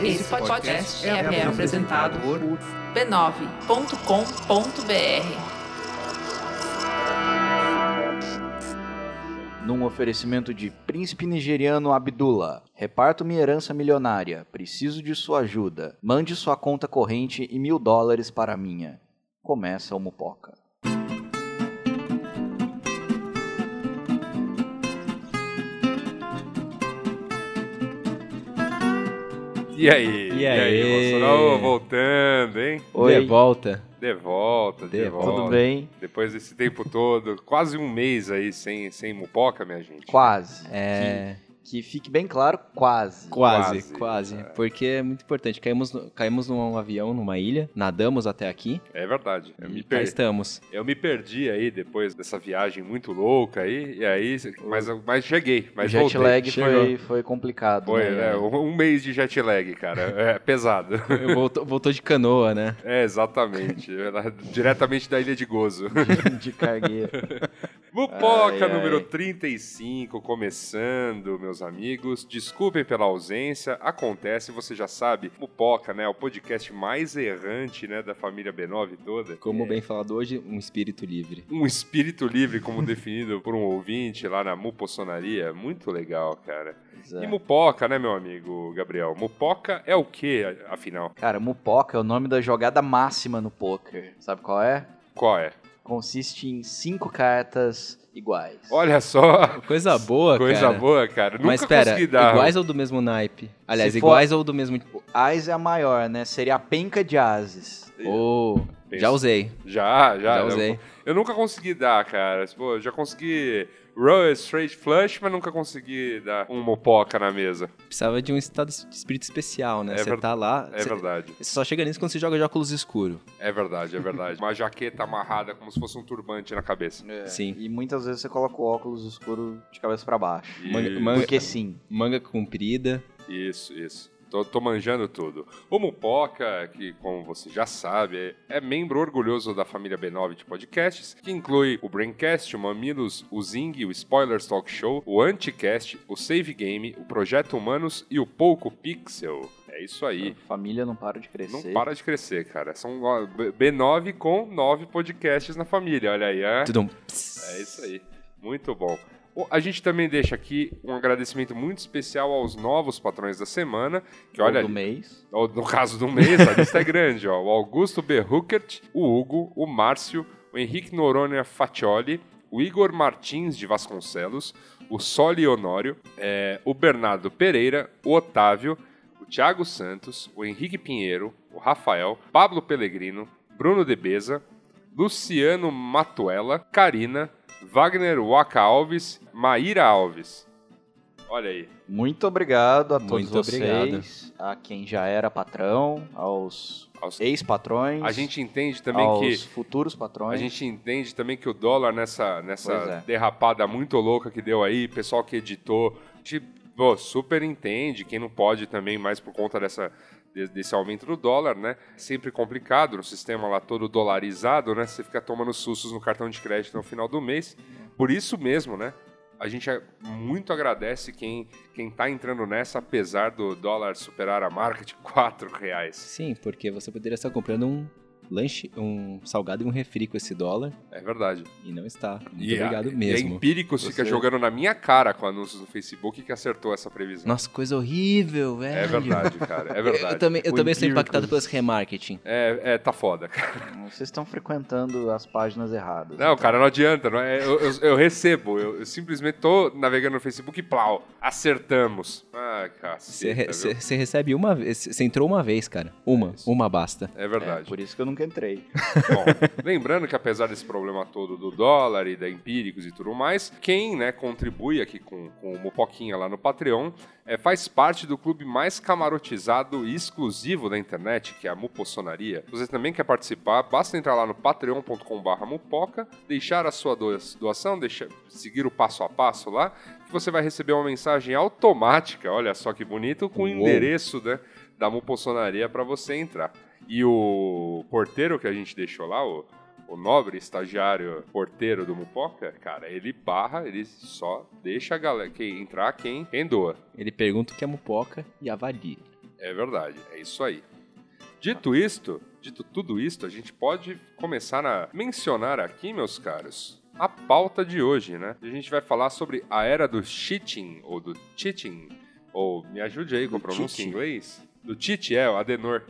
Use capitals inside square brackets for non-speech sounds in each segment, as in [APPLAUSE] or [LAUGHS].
Esse podcast é, é apresentado por b9.com.br. Num oferecimento de Príncipe Nigeriano Abdullah. Reparto minha herança milionária. Preciso de sua ajuda. Mande sua conta corrente e mil dólares para a minha. Começa o Mupoca. E aí? E aí? Moçorão? voltando, hein? De volta. De volta, de, De volta. Tudo bem? Depois desse tempo todo, quase um mês aí sem, sem mupoca, minha gente. Quase. É, Que fique bem claro, quase. quase, Quase, quase. é. Porque é muito importante. Caímos, no- caímos num avião, numa ilha, nadamos até aqui É verdade. Eu me, e estamos. eu me perdi aí depois dessa viagem muito louca aí, e aí, mas, mas cheguei, O mas jet voltei. lag Chegou. foi, foi complicado. Foi, né? né? Um um mês de jet lag, cara. É pesado. [LAUGHS] voltou, voltou de canoa, né? É, exatamente. Diretamente da Ilha de Gozo. [LAUGHS] de cargueiro. [LAUGHS] Mupoca Ai, ai. número 35, começando, meus amigos. Desculpem pela ausência, acontece, você já sabe. Mupoca, né, é o podcast mais errante, né, da família B9 toda. Como bem falado hoje, um espírito livre. Um espírito livre, como [LAUGHS] definido por um ouvinte lá na Mupossonaria. Muito legal, cara. Pois é. E Mupoca, né, meu amigo Gabriel? Mupoca é o que, afinal? Cara, Mupoca é o nome da jogada máxima no poker. Sabe qual é? Qual é? Consiste em cinco cartas iguais. Olha só, Coisa boa, coisa cara. boa, cara. Nunca Mas espera, consegui dar. iguais ou do mesmo naipe? Aliás, Se for- iguais ou do mesmo... Ás é a maior, né? Seria a penca de ases. Oh, já usei. Já, já. Já usei. Eu nunca consegui dar, cara. Pô, eu já consegui roll straight flush, mas nunca consegui dar um mopoca na mesa. Precisava de um estado de espírito especial, né? É Você ver- tá lá... É você- verdade. Você só chega nisso quando você joga de óculos escuro. É verdade, é verdade. Uma jaqueta amarrada como se fosse um turbante na cabeça. Sim. E muitas vezes você coloca o óculos escuro de cabeça pra baixo. Manga- manga- Porque sim. Manga comprida. isso. isso. Tô, tô manjando tudo. O Mupoca, que como você já sabe, é, é membro orgulhoso da família B9 de podcasts, que inclui o Braincast, o Mamilos, o Zing, o Spoilers Talk Show, o Anticast, o Save Game, o Projeto Humanos e o Pouco Pixel. É isso aí. A família não para de crescer. Não para de crescer, cara. São ó, B- B9 com nove podcasts na família, olha aí. É, é isso aí. Muito bom. A gente também deixa aqui um agradecimento muito especial aos novos patrões da semana, que Ou olha, do mês. no caso do mês, a lista é grande, ó. O Augusto B. Huckert, o Hugo, o Márcio, o Henrique Noronha Faccioli, o Igor Martins de Vasconcelos, o Soli Honório, é, o Bernardo Pereira, o Otávio, o Thiago Santos, o Henrique Pinheiro, o Rafael, Pablo Pellegrino, Bruno Debeza, Luciano Matuela, Karina, Wagner Waka Alves, Maíra Alves. Olha aí. Muito obrigado a todos Muito vocês, obrigado. a quem já era patrão, aos Aos- ex-patrões, A gente entende também aos que futuros patrões. A gente entende também que o dólar nessa, nessa é. derrapada muito louca que deu aí, pessoal que editou, a gente pô, super entende, quem não pode também mais por conta dessa, de- desse aumento do dólar, né? Sempre complicado, no sistema lá todo dolarizado, né? Você fica tomando sustos no cartão de crédito no final do mês. Por isso mesmo, né? A gente é- muito agradece quem, quem tá entrando nessa, apesar do dólar superar a marca de [LAUGHS] 4 reais. Sim, porque você poderia estar comprando um lanche, um salgado e um refri com esse dólar É verdade. e não está. Muito E a- obrigado E a mesmo. Empíricos fica Você- jogando na minha cara com anúncios no Facebook que acertou essa previsão. Nossa, coisa horrível, velho. É verdade, cara. É verdade. [LAUGHS] Eu também, eu O também sou impactado pelos remarketing. É, é, tá foda, cara. Vocês estão frequentando as páginas erradas. Não, cara, não adianta. Não é, eu, eu- eu recebo. Eu, eu simplesmente tô navegando no Facebook e plau. Acertamos. Ah, Você caceta, re- viu? você recebe uma vez. Você entrou uma vez, cara. Uma. Isso. Uma basta. É É, verdade. por isso que eu nunca entrei. [LAUGHS] Bom, lembrando que apesar desse problema todo do dólar e da Empíricos e tudo mais, quem né, contribui aqui com, com o Mopoquinha lá no Patreon é, faz parte do clube mais camarotizado e exclusivo da internet, que é a Mupossonaria. Se você também quer participar, basta entrar lá no patreon.com.br mupoca, deixar a sua doa- doação, deixar, seguir o passo a passo lá, que você vai receber uma mensagem automática, olha só que bonito, com o endereço né, da Mupossonaria para você entrar. E o porteiro que a gente deixou lá, o, o nobre estagiário porteiro do Mupoca, cara, ele barra, ele só deixa a galera que entrar quem, quem doa. Ele pergunta o que é mupoca e avalia. É verdade, é isso aí. Dito isto, dito tudo isto, a gente pode começar a mencionar aqui, meus caros, a pauta de hoje, né? A gente vai falar sobre a era do cheating, ou do cheating, ou me ajude aí com a pronúncia em inglês. Do cheat, é, o Adenor.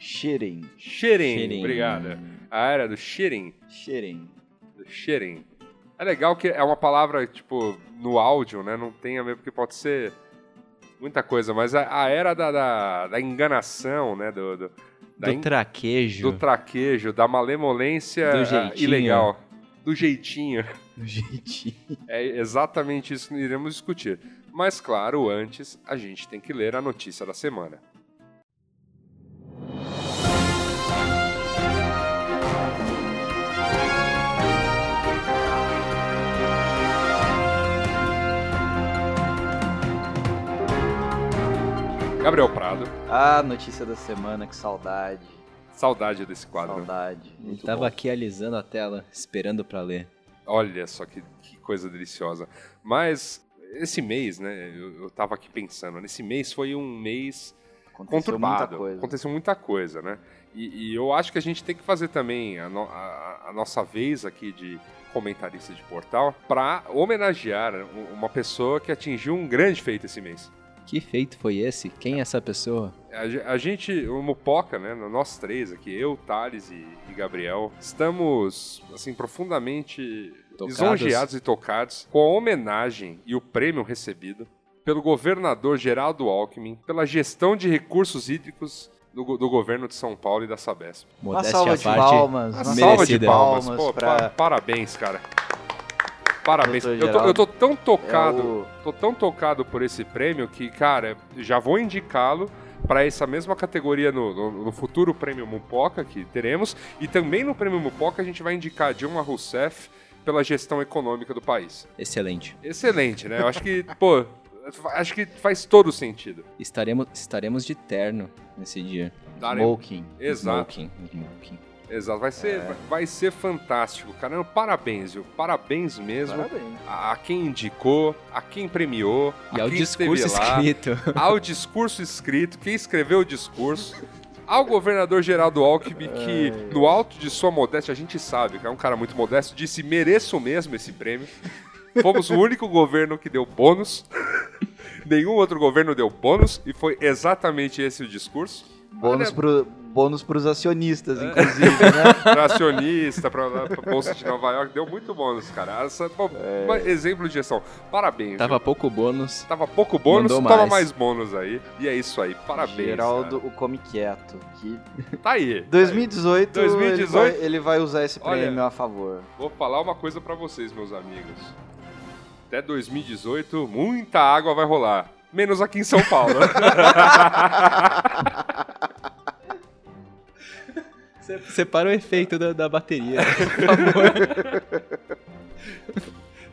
Shitting. Shitting, Shitting. obrigada. A era do Shitting. do shitting. É legal que é uma palavra, tipo, no áudio, né? Não tem a ver, porque pode ser muita coisa, mas a, a era da, da, da enganação, né? Do, do, da Do en- traquejo. do traquejo, da malemolência Do ah, jeitinho. ilegal. Do jeitinho. [LAUGHS] Do jeitinho. É exatamente isso que iremos discutir. Mas, claro, antes a gente tem que ler a notícia da semana. Gabriel Prado, Ah, notícia da semana, que saudade. saudade desse quadro. Saudade. Ele Muito tava bom. aqui alisando a tela, esperando pra ler. Olha só que, que coisa deliciosa. Mas esse mês, né, eu, eu tava aqui pensando, nesse mês foi um mês Aconteceu conturbado. muita coisa. Aconteceu muita coisa, né? E, e eu acho que a gente tem que fazer também a, no- a- a nossa vez aqui de comentarista de portal para homenagear uma pessoa que atingiu um grande feito esse mês. Que feito foi esse? Quem é essa pessoa? A, a gente, o Mupoca, né, nós três aqui, eu, Thales e, e Gabriel, estamos, assim, profundamente Tocados. lisonjeados e tocados com a homenagem e o prêmio recebido pelo governador Geraldo Alckmin pela gestão de recursos hídricos do, do governo de São Paulo e da Sabesp. Uma Modéstia salva à de parte. palmas. Uma Uma salva de palmas. palmas Pô, pra- pa- parabéns, cara. Parabéns. Eu tô, eu tô tão É tocado, o- tô tão tocado por esse prêmio que, cara, já vou indicá-lo para essa mesma categoria no, no- no futuro prêmio Mupoca que teremos e também no prêmio Mupoca a gente vai indicar Dilma Rousseff pela gestão econômica do país. Excelente. Excelente, né? Eu acho que, [LAUGHS] pô, acho que faz todo sentido. Estaremos, estaremos de terno nesse dia. Daremos- Smoking. Exato. Smoking. Smoking. Exato, vai ser, vai ser fantástico, caramba. Parabéns, viu? Parabéns mesmo. Parabéns. a, a quem indicou, a quem premiou, E a ao quem discurso lá, escrito. [LAUGHS] ao discurso escrito, quem escreveu o discurso, ao governador Geraldo Alckmin, que no alto de sua modéstia, a gente sabe que é um cara muito modesto, disse mereço mesmo esse prêmio. Fomos o único governo que deu bônus. [LAUGHS] Nenhum outro governo deu bônus e foi exatamente esse o discurso. Bônus, Olha- pro, bônus pros acionistas, É. inclusive, né? [LAUGHS] Pra acionista, pra, pra Bolsa de Nova York, deu muito bônus, cara. Essa, pô, um exemplo de gestão. Parabéns. Tava viu? pouco bônus. Tava pouco bônus, Mandou toma mais. mais bônus aí. E é isso aí, parabéns. Geraldo, o Come Quieto. Que cara. [LAUGHS] Tá aí. 2018, 2018. Ele, vai, ele vai usar esse Olha. prêmio a favor. Vou falar uma coisa pra vocês, meus amigos. Até 2018, muita água vai rolar. Menos aqui em São Paulo. [LAUGHS] Você separa o efeito da, da bateria, por favor. [LAUGHS]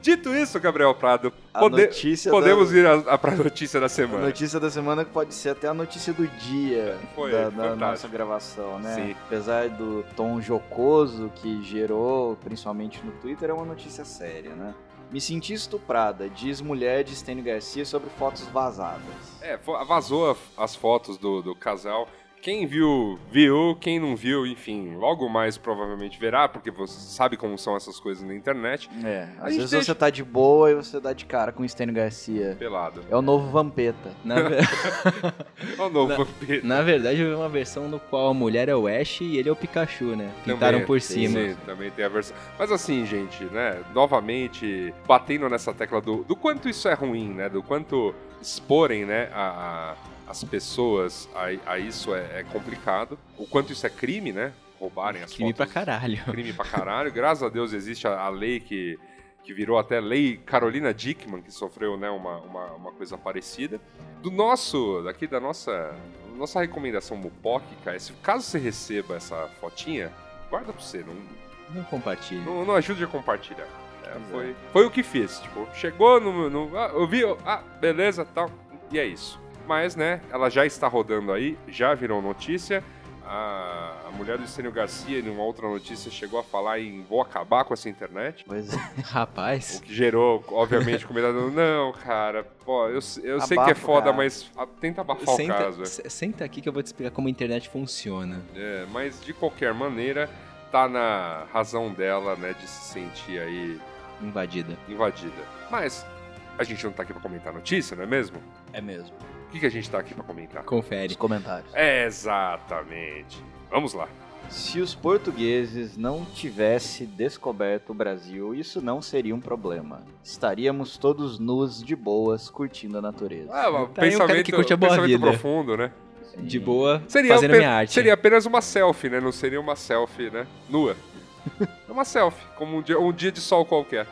Dito isso, Gabriel Prado, A pode- podemos da, ir a, a, pra notícia da a semana. notícia da semana que pode ser até a notícia do dia Foi, da, da nossa gravação, né? Sim. Apesar do tom jocoso que gerou, principalmente no Twitter, é uma notícia séria, né? Me senti estuprada, diz mulher de Stênio Garcia sobre fotos vazadas. É, vazou a- as fotos do, do casal. Quem viu, viu. Quem não viu, enfim, logo mais provavelmente verá, porque você sabe como são essas coisas na internet. É, às vezes deixa- você tá de boa e você dá de cara com o Stênio Garcia. Pelado. É o novo Vampeta. Na, [LAUGHS] Ó o novo Na- vampiro. na verdade, eu vi uma versão no qual a mulher é o Ash e ele é o Pikachu, né? Pintaram Também, por cima. Sim, também tem a versão. Mas assim, gente, né? Novamente, batendo nessa tecla do, do quanto isso é ruim, né? Do quanto exporem, né? A, a- as pessoas a, a isso é, é complicado. O quanto isso é crime, né? Roubarem as Crime pra fotos. caralho. crime pra caralho. Graças a Deus existe a, a lei que, que virou até lei Carolina Dickman, que sofreu né, uma, uma, uma coisa parecida. Do nosso, daqui da nossa, nossa recomendação mupóquica é se caso você receba essa fotinha, guarda pra você, não, Não compartilhe. não, não ajude a compartilhar. É, foi, foi o que fiz, tipo, chegou no, no ah, eu vi, ah, beleza, tal, e é isso. Mas, né, ela já está rodando aí, já virou notícia. a, a mulher do Estênio Garcia, em uma outra notícia, chegou a falar em vou acabar com essa internet. Pois é. [LAUGHS] Rapaz, O que gerou, obviamente, comentário. Não, cara, pô, eu, eu sei que é o foda, caso. mas ah, tenta abafar o senta, caso. é. se- senta aqui que eu vou te explicar como a internet funciona. É, mas de qualquer maneira, tá na razão dela, né, de se sentir aí Invadida. invadida. Mas a gente não tá aqui pra comentar notícia, não é mesmo? É mesmo. O que, que a gente tá aqui pra comentar? Os Confere. comentários. Exatamente. Vamos lá. Se os portugueses não tivessem descoberto o Brasil, isso não seria um problema. Estaríamos todos nus de boas, curtindo a natureza. Ah, Tá pensamento, que curte a boa pensamento vida. profundo, né? De boa, Seria, fazendo minha arte. seria apenas uma selfie, né? Não seria uma selfie, né? Nua. [LAUGHS] É uma selfie, como um dia, um dia de sol qualquer.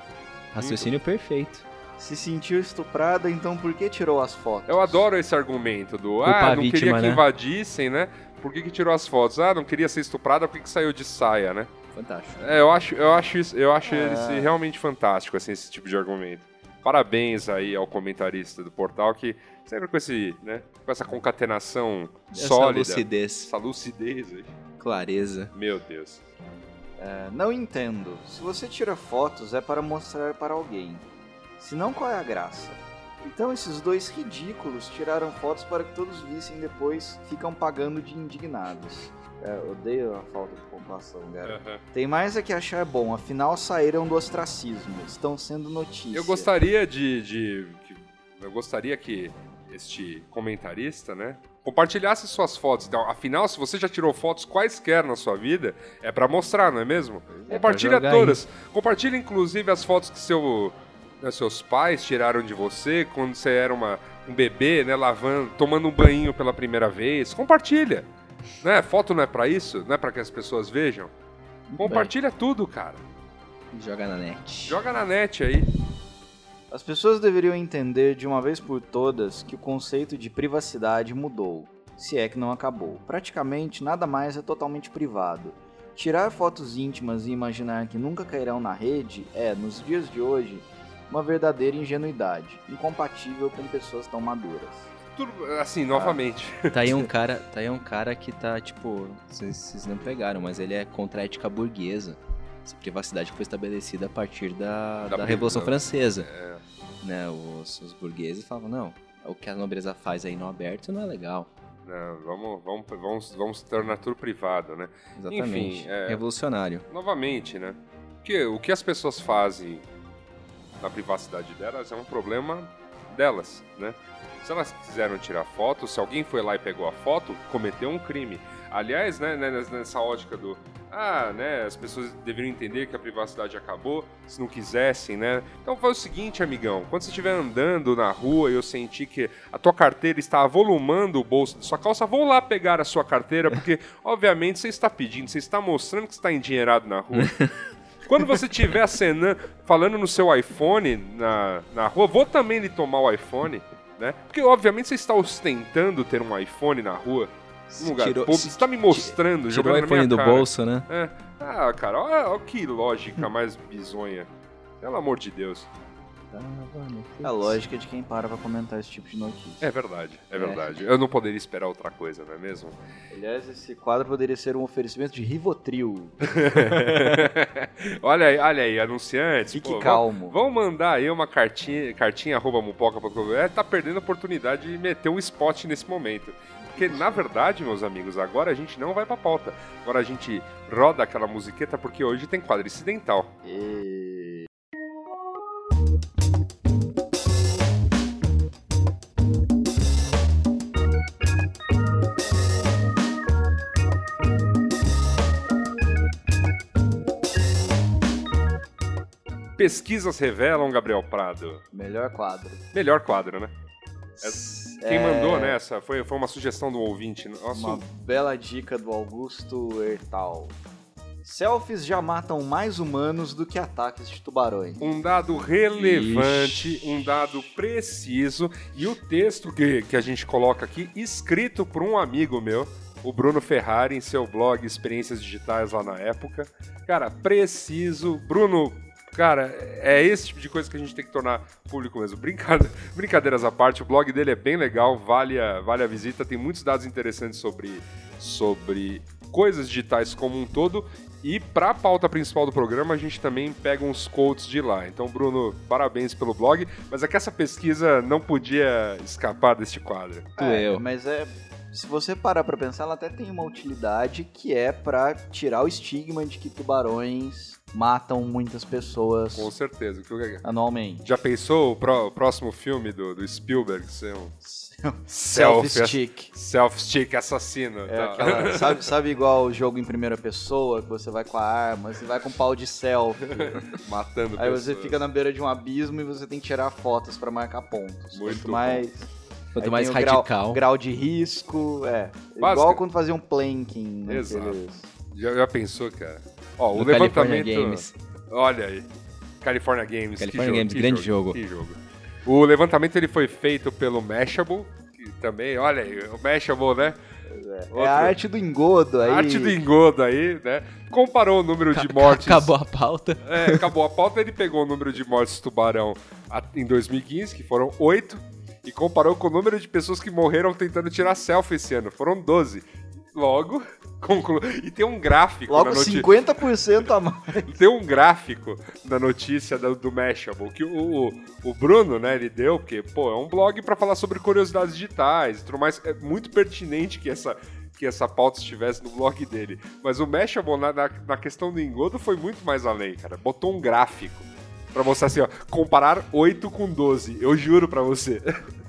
Raciocínio perfeito. Se sentiu estuprada, então por que tirou as fotos? Eu adoro esse argumento do Culpar ah, não vítima, queria que né? invadissem, né? Por que, que tirou as fotos? Ah, não queria ser estuprada, por que, que saiu de saia, né? Fantástico. É, eu acho, eu acho, isso, eu acho É. esse realmente fantástico, assim, esse tipo de argumento. Parabéns aí ao comentarista do portal que sempre com esse, né, com essa concatenação Essa sólida, lucidez, essa lucidez aí. clareza. Meu Deus. É, não entendo. Se você tira fotos é para mostrar para alguém. Se não, qual é a graça? Então esses dois ridículos tiraram fotos para que todos vissem depois ficam pagando de indignados. É, odeio a falta de pontuação, cara. Aham. Tem mais a que achar bom, afinal saíram do ostracismo, estão sendo notícia. Eu gostaria de, de- eu gostaria que este comentarista, né, compartilhasse suas fotos. Então, afinal, se você já tirou fotos quaisquer na sua vida, é pra mostrar, não é mesmo? Compartilha jogar todas. Compartilha inclusive as fotos que seu, né, seus pais tiraram de você quando você era uma, um bebê, né, lavando, tomando um banho pela primeira vez. Compartilha. Né? Foto não é pra isso, não é pra que as pessoas vejam. Compartilha tudo, cara. Joga na net. Joga na net aí. As pessoas deveriam entender de uma vez por todas que o conceito de privacidade mudou, se é que não acabou. Praticamente nada mais é totalmente privado. Tirar fotos íntimas e imaginar que nunca cairão na rede é, nos dias de hoje, uma verdadeira ingenuidade, incompatível com pessoas tão maduras. Tudo, assim, novamente. Tá aí um [LAUGHS] cara, tá aí um cara que tá, tipo, vocês vocês não pegaram, mas ele é contra a ética burguesa. Essa privacidade que foi estabelecida a partir da, Da da, Revolução da- Francesa. É, Né, os, os burgueses falavam, não, o que a nobreza faz aí no aberto não é legal. não, vamos, vamos, vamos, vamos tornar tudo privado, né? Exatamente. Enfim, é- Revolucionário. Novamente, né? Porque o que as pessoas fazem na privacidade delas é um problema delas, né? Se elas quiseram tirar foto, se alguém foi lá e pegou a foto, cometeu um crime. Aliás, né, né, nessa ótica do ah, né, as pessoas deveriam entender que a privacidade acabou, se não quisessem, né? Então faz o seguinte, amigão, quando você estiver andando na rua e eu sentir que a tua carteira está avolumando o bolso de sua calça, vou lá pegar a sua carteira, porque [LAUGHS] obviamente você está pedindo, você está mostrando que está endinheirado na rua. [LAUGHS] Quando você estiver acenando, falando no seu iPhone na, na rua, vou também lhe tomar o iPhone, né? Porque obviamente você está ostentando ter um iPhone na rua, num lugar Tirou- se- você está me mostrando, Tirou jogando o iPhone do cara. bolso, né? É. Ah, cara, olha, olha que lógica mais bizonha. Pelo amor de Deus. É a lógica de quem para pra comentar esse tipo de notícia. É verdade, é verdade. Eu não poderia esperar outra coisa, não é mesmo? Aliás, esse quadro poderia ser um oferecimento de Rivotril. [LAUGHS] olha aí, olha aí, anunciantes. Fique pô, calmo. Vão mandar aí uma cartinha, cartinha arroba mupoca.com. É, tá perdendo a oportunidade de meter um spot nesse momento. Porque, na verdade, meus amigos, agora a gente não vai pra pauta. Agora a gente roda aquela musiqueta porque hoje tem quadro incidental. E... Pesquisas revelam, Gabriel Prado. Melhor quadro. Melhor quadro, né? Quem É, mandou nessa foi, foi uma sugestão do ouvinte. Uma bela dica do Augusto Hertal. Selfies já matam mais humanos do que ataques de tubarões. um dado relevante, um dado preciso e o texto que, que a gente coloca aqui, escrito por um amigo meu, o Bruno Ferrari, em seu blog Experiências Digitais lá na época. Cara, preciso. Bruno, cara, é esse tipo de coisa que a gente tem que tornar público mesmo. Brincade- [LAUGHS] Brincadeiras à parte, o blog dele é bem legal, vale a, vale a visita, tem muitos dados interessantes sobre sobre coisas digitais como um todo. E para a pauta principal do programa, a gente também pega uns quotes de lá. Então, Bruno, parabéns pelo blog. Mas é que essa pesquisa não podia escapar deste quadro. Tu É, eu. mas é. Se você parar pra pensar, ela até tem uma utilidade que é pra tirar o estigma de que tubarões matam muitas pessoas Com certeza. anualmente. Já pensou o pró- próximo filme do, do Spielberg ser um Self-stick. self-stick assassino? É tá? aquela, [LAUGHS] sabe, sabe igual o jogo em primeira pessoa, que você vai com a arma, você vai com pau de selfie. [LAUGHS] Matando Aí você pessoas. fica na beira de um abismo e você tem que tirar fotos pra marcar pontos. Muito Quanto bom. mais, Quanto mais o grau- radical. Grau, de risco, é. Básica. Igual quando fazia um planking. Exato. naqueles- Já, já pensou, cara? Ó, o No California levantamento. Games. Olha aí. California Games. que California jogo, Games, que grande jogo. Que jogo. O levantamento ele foi feito pelo Mashable, que também, olha aí, o Mashable, né? É a arte do engodo aí. Arte do engodo aí, né? Comparou o número de mortes. Acabou a pauta. É, acabou a pauta, ele pegou o número de mortes tubarão a- em 2015, que foram 8, e comparou com o número de pessoas que morreram tentando tirar selfie esse ano. Foram 12. Logo, [LAUGHS] conclu... e tem um gráfico Logo na notícia. 50% a mais. [LAUGHS] Tem um gráfico na notícia do, do Mashable que o, o, Bruno, né, ele deu, porque, pô, é um blog pra falar sobre curiosidades digitais e tudo mais. É muito pertinente que essa, que essa pauta estivesse no blog dele. Mas o Mashable, na, na, na questão do engodo, foi muito mais além, cara. Botou um gráfico pra mostrar assim, ó, comparar 8 com 12. Eu juro pra você.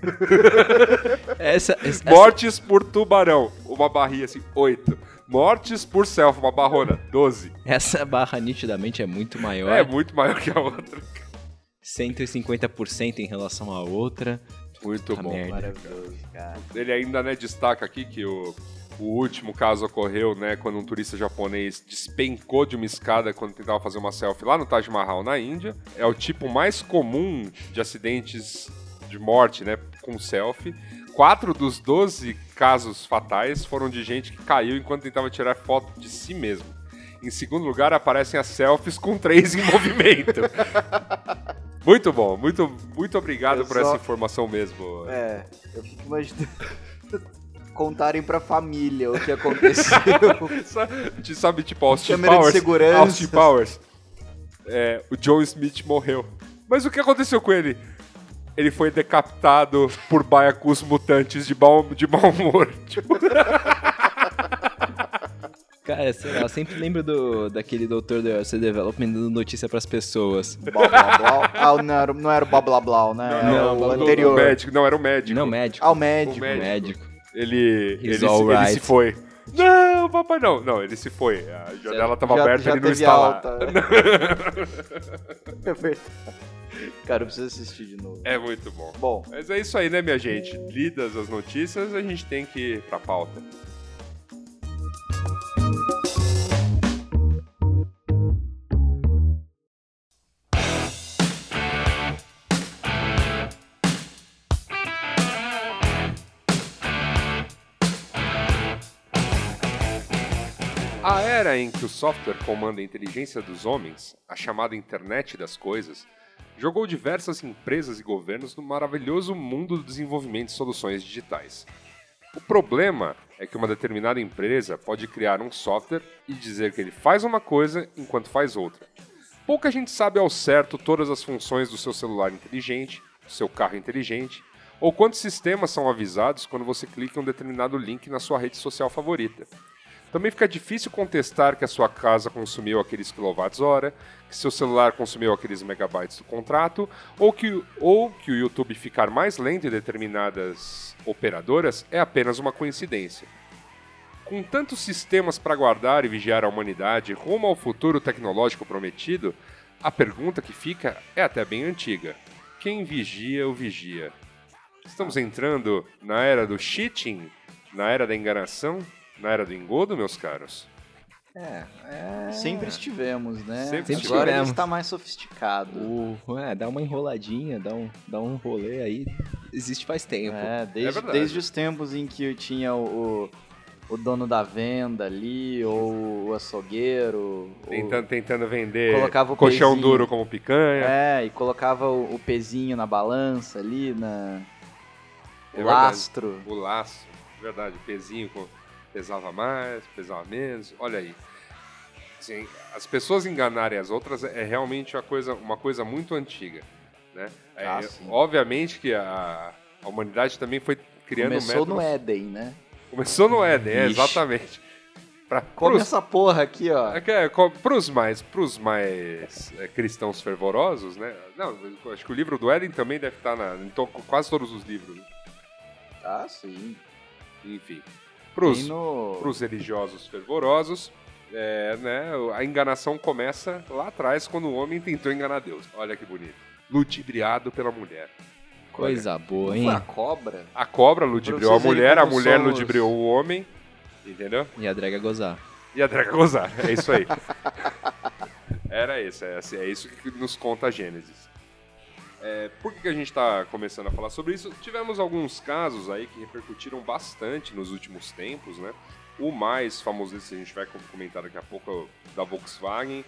[LAUGHS] Essa, essa, Mortes por tubarão, uma barrinha assim, 8. Mortes por selfie, uma barrona, 12. essa barra nitidamente é muito maior. É muito maior que a outra. 150% em relação à outra. Muito Puta bom. merda. Maravilhoso, cara. Ele ainda né, destaca aqui que o, o último caso ocorreu né, quando um turista japonês despencou de uma escada quando tentava fazer uma selfie lá no Taj Mahal, na Índia. É o tipo mais comum de acidentes de morte né, com selfie. Quatro dos 12 casos fatais foram de gente que caiu enquanto tentava tirar foto de si mesmo. Em segundo lugar, aparecem as selfies com três em movimento. [LAUGHS] Muito bom, muito, muito obrigado Eu por só- essa informação mesmo. É, eu fico imaginando. Contarem pra família o que aconteceu. [LAUGHS] Sa- Te sabe, tipo, Austin Câmera de Powers. segurança. Austin Powers. É, o John Smith morreu. Mas o que aconteceu com ele? Ele foi decapitado por baiacus mutantes de mau, de mau humor. [LAUGHS] Tipo, Cara, sei lá, eu sempre lembro do, daquele doutor do Arcade Development dando notícia pras pessoas. blá blá blá. Ah, não era, não era o blá blá blá, né? Era Não, o o anterior. médico. Não, era o médico. Não, médico. Ah, o médico. O médico. médico. Ele, ele, se, all ele right. se foi. Não, papai, não. Não, ele se foi. A janela tava Já- aberta já ele não está lá. alta. É verdade. [LAUGHS] Cara, eu preciso assistir de novo. É muito bom. Bom, Mas é isso aí, né, minha gente? Lidas as notícias, a gente tem que ir pra pauta. Era em que o software comanda a inteligência dos homens, a chamada internet das coisas, jogou diversas empresas e governos no maravilhoso mundo do desenvolvimento de soluções digitais. O problema é que uma determinada empresa pode criar um software e dizer que ele faz uma coisa enquanto faz outra. Pouca gente sabe ao certo todas as funções do seu celular inteligente, do seu carro inteligente, ou quantos sistemas são avisados quando você clica em um determinado link na sua rede social favorita. Também fica difícil contestar que a sua casa consumiu aqueles quilowatts-hora, que seu celular consumiu aqueles megabytes do contrato, ou que, ou que o YouTube ficar mais lento em determinadas operadoras é apenas uma coincidência. Com tantos sistemas para guardar e vigiar a humanidade rumo ao futuro tecnológico prometido, a pergunta que fica é até bem antiga. Quem vigia o vigia? Estamos entrando na era do cheating? Na era da enganação? Na era do engodo, meus caros? É, sempre estivemos, né? Sempre Agora estivemos. ele está mais sofisticado. O, é, dá uma enroladinha, dá um, dá um rolê aí. Existe faz tempo. É, desde, verdade. desde os tempos em que tinha o, o dono da venda ali, ou o açougueiro. ou- Tentando, tentando vender Colocava o colchão pezinho. duro como picanha. É, e colocava o, o pezinho na balança ali, na. É o verdade. lastro. O laço, verdade, pezinho com. Pesava mais, pesava menos. Olha aí. Assim, as pessoas enganarem as outras é realmente uma coisa, uma coisa muito antiga. Né? É, Ah, obviamente que a, a humanidade também foi criando Começou métodos... no Éden, né? Começou no Éden, é, exatamente. Pra, Come pros, essa porra aqui, ó. é é, pros mais, pros mais é, cristãos fervorosos, né? Não, acho que o livro do Éden também deve estar na, em to- quase todos os livros. né? Ah, sim. Enfim. Pros, no... pros religiosos fervorosos, é, né, a enganação começa lá atrás, quando o homem tentou enganar Deus. Olha que bonito. Ludibriado pela mulher. Coisa boa, Não hein? a cobra? A cobra ludibriou a mulher, a mulher somos- ludibriou o homem, entendeu? E a drag gozar. E a draga gozar. É isso aí. [LAUGHS] Era isso, é, assim, é isso que nos conta a Gênesis. É, por que, que a gente está começando a falar sobre isso? Tivemos alguns casos aí que repercutiram bastante nos últimos tempos, né? O mais famoso desse a gente vai comentar daqui a pouco é o da Volkswagen,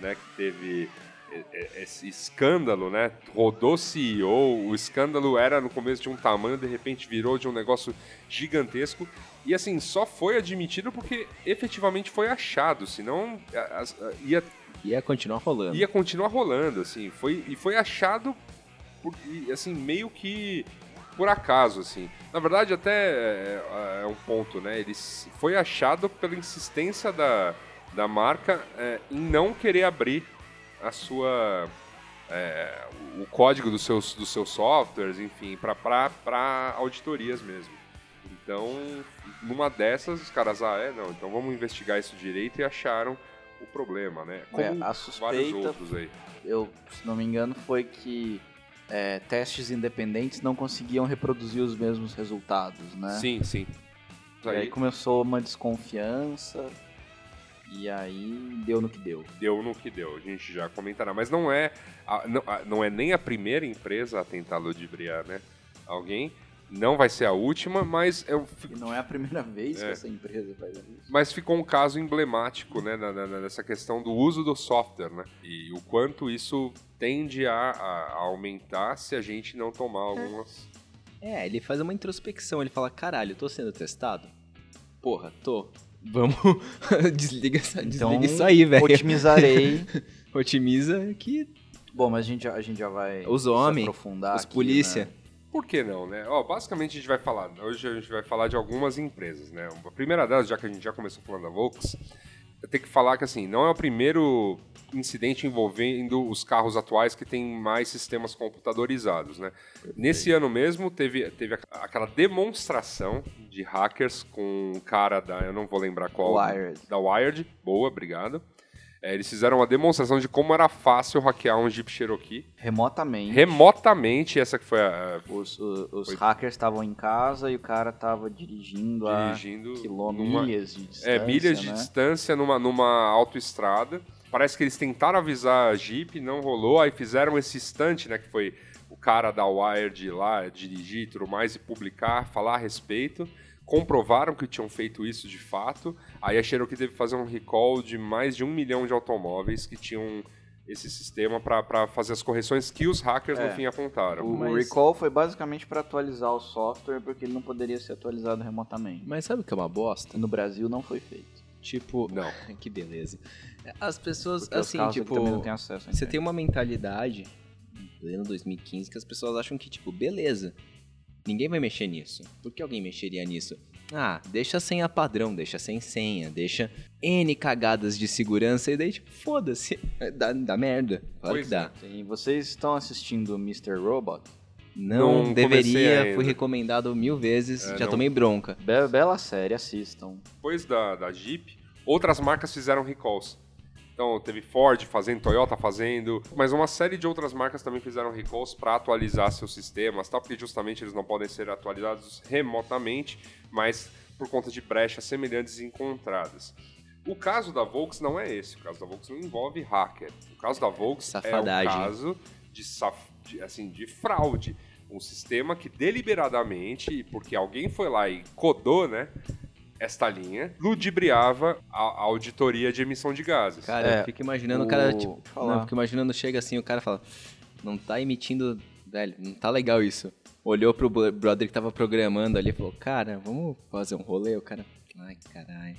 né? Que teve é, é, esse escândalo, né? Rodou CEO, o escândalo era no começo de um tamanho, de repente virou de um negócio gigantesco. E assim, só foi admitido porque efetivamente foi achado, senão ia, Ia continuar rolando. ia continuar rolando, assim. Foi, e foi achado, por, e, assim, meio que por acaso, assim. Na verdade, até é, é um ponto, né? Ele foi achado pela insistência da, da marca é, em não querer abrir a sua... é, o código dos seus, dos seus softwares, enfim, para auditorias mesmo. Então, numa dessas, os caras, ah, é, não, então vamos investigar isso direito e acharam o problema, né? Como É, a vários suspeita, outros aí. eu, se não me engano, foi que é, testes independentes não conseguiam reproduzir os mesmos resultados, né? Sim, sim. E aí Aí começou uma desconfiança e aí deu no que deu. deu no que deu, a gente já comentará. Mas não é, a- não, a- não é nem a primeira empresa a tentar ludibriar, né? Alguém. Não vai ser a última, mas, eu, E não é a primeira vez que É. essa empresa faz isso. mas ficou um caso emblemático, né? nessa questão do uso do software, né? E o quanto isso tende a, a- aumentar se a gente não tomar algumas... É, ele faz uma introspecção, ele fala, caralho, tô sendo testado? Porra, tô. Vamos, [LAUGHS] desliga, essa- Então, desliga isso aí, velho. Otimizarei. [LAUGHS] Otimiza que Bom, mas a gente, já- a gente já vai Os se homens, aprofundar os aqui, polícia. né? Por que não, né? Ó, basicamente a gente vai falar, hoje a gente vai falar de algumas empresas, né? A primeira delas, já que a gente já começou falando da Volks, eu tenho que falar que assim, não é o primeiro incidente envolvendo os carros atuais que tem mais sistemas computadorizados, né? Nesse ano mesmo teve, teve aqu- aquela demonstração de hackers com um cara da, eu não vou lembrar qual, Wired. da Wired, boa, obrigado. É, eles fizeram uma demonstração de como era fácil hackear um Jeep Cherokee Remotamente. remotamente, essa que foi a, Os, os Foi- hackers estavam em casa e o cara tava dirigindo, dirigindo a quilômetros, milhas de distância, É, milhas de né? distância numa, numa autoestrada. Parece que eles tentaram avisar a Jeep, não rolou. Aí fizeram esse instante, né? Que foi o cara da Wired lá dirigir e tudo mais e publicar, falar a respeito. Comprovaram que tinham feito isso de fato. Aí a Cherokee teve que fazer um recall de mais de um milhão de automóveis que tinham esse sistema para fazer as correções que os hackers É. no fim apontaram. O Mas- recall foi basicamente para atualizar o software porque ele não poderia ser atualizado remotamente. Mas sabe o que é uma bosta? No Brasil não foi feito. Tipo, Não. [LAUGHS] que beleza. As pessoas, Porque assim, tipo, também não têm acesso você tem uma mentalidade, pleno 2015, que as pessoas acham que, tipo, beleza, ninguém vai mexer nisso. Por que alguém mexeria nisso? Ah, deixa a senha padrão, deixa sem senha, deixa N cagadas de segurança e daí, tipo, foda-se, dá, dá merda. Claro Pois que dá. Sim, vocês estão assistindo Mr. Robot? Não, Não deveria, fui recomendado mil vezes, É, já não. tomei bronca. Be- bela série, assistam. depois da, da Jeep, outras marcas fizeram recalls. Então teve Ford fazendo, Toyota fazendo, mas uma série de outras marcas também fizeram recalls para atualizar seus sistemas, tal, porque justamente eles não podem ser atualizados remotamente, mas por conta de brechas semelhantes encontradas. O caso da Volks não é esse, o caso da Volks não envolve hacker. O caso da Volks Safadagem. é o caso de, saf- de, assim, de fraude. Um sistema que deliberadamente, porque alguém foi lá e codou, né? Esta linha ludibriava a, a auditoria de emissão de gases. Cara, É, eu fico imaginando o o- cara, tipo, falar. não, eu fico imaginando, chega assim, o cara fala, não tá emitindo, velho, não tá legal isso. Olhou pro bro- brother que tava programando ali e falou, cara, vamos fazer um rolê? O cara, Ai, caralho.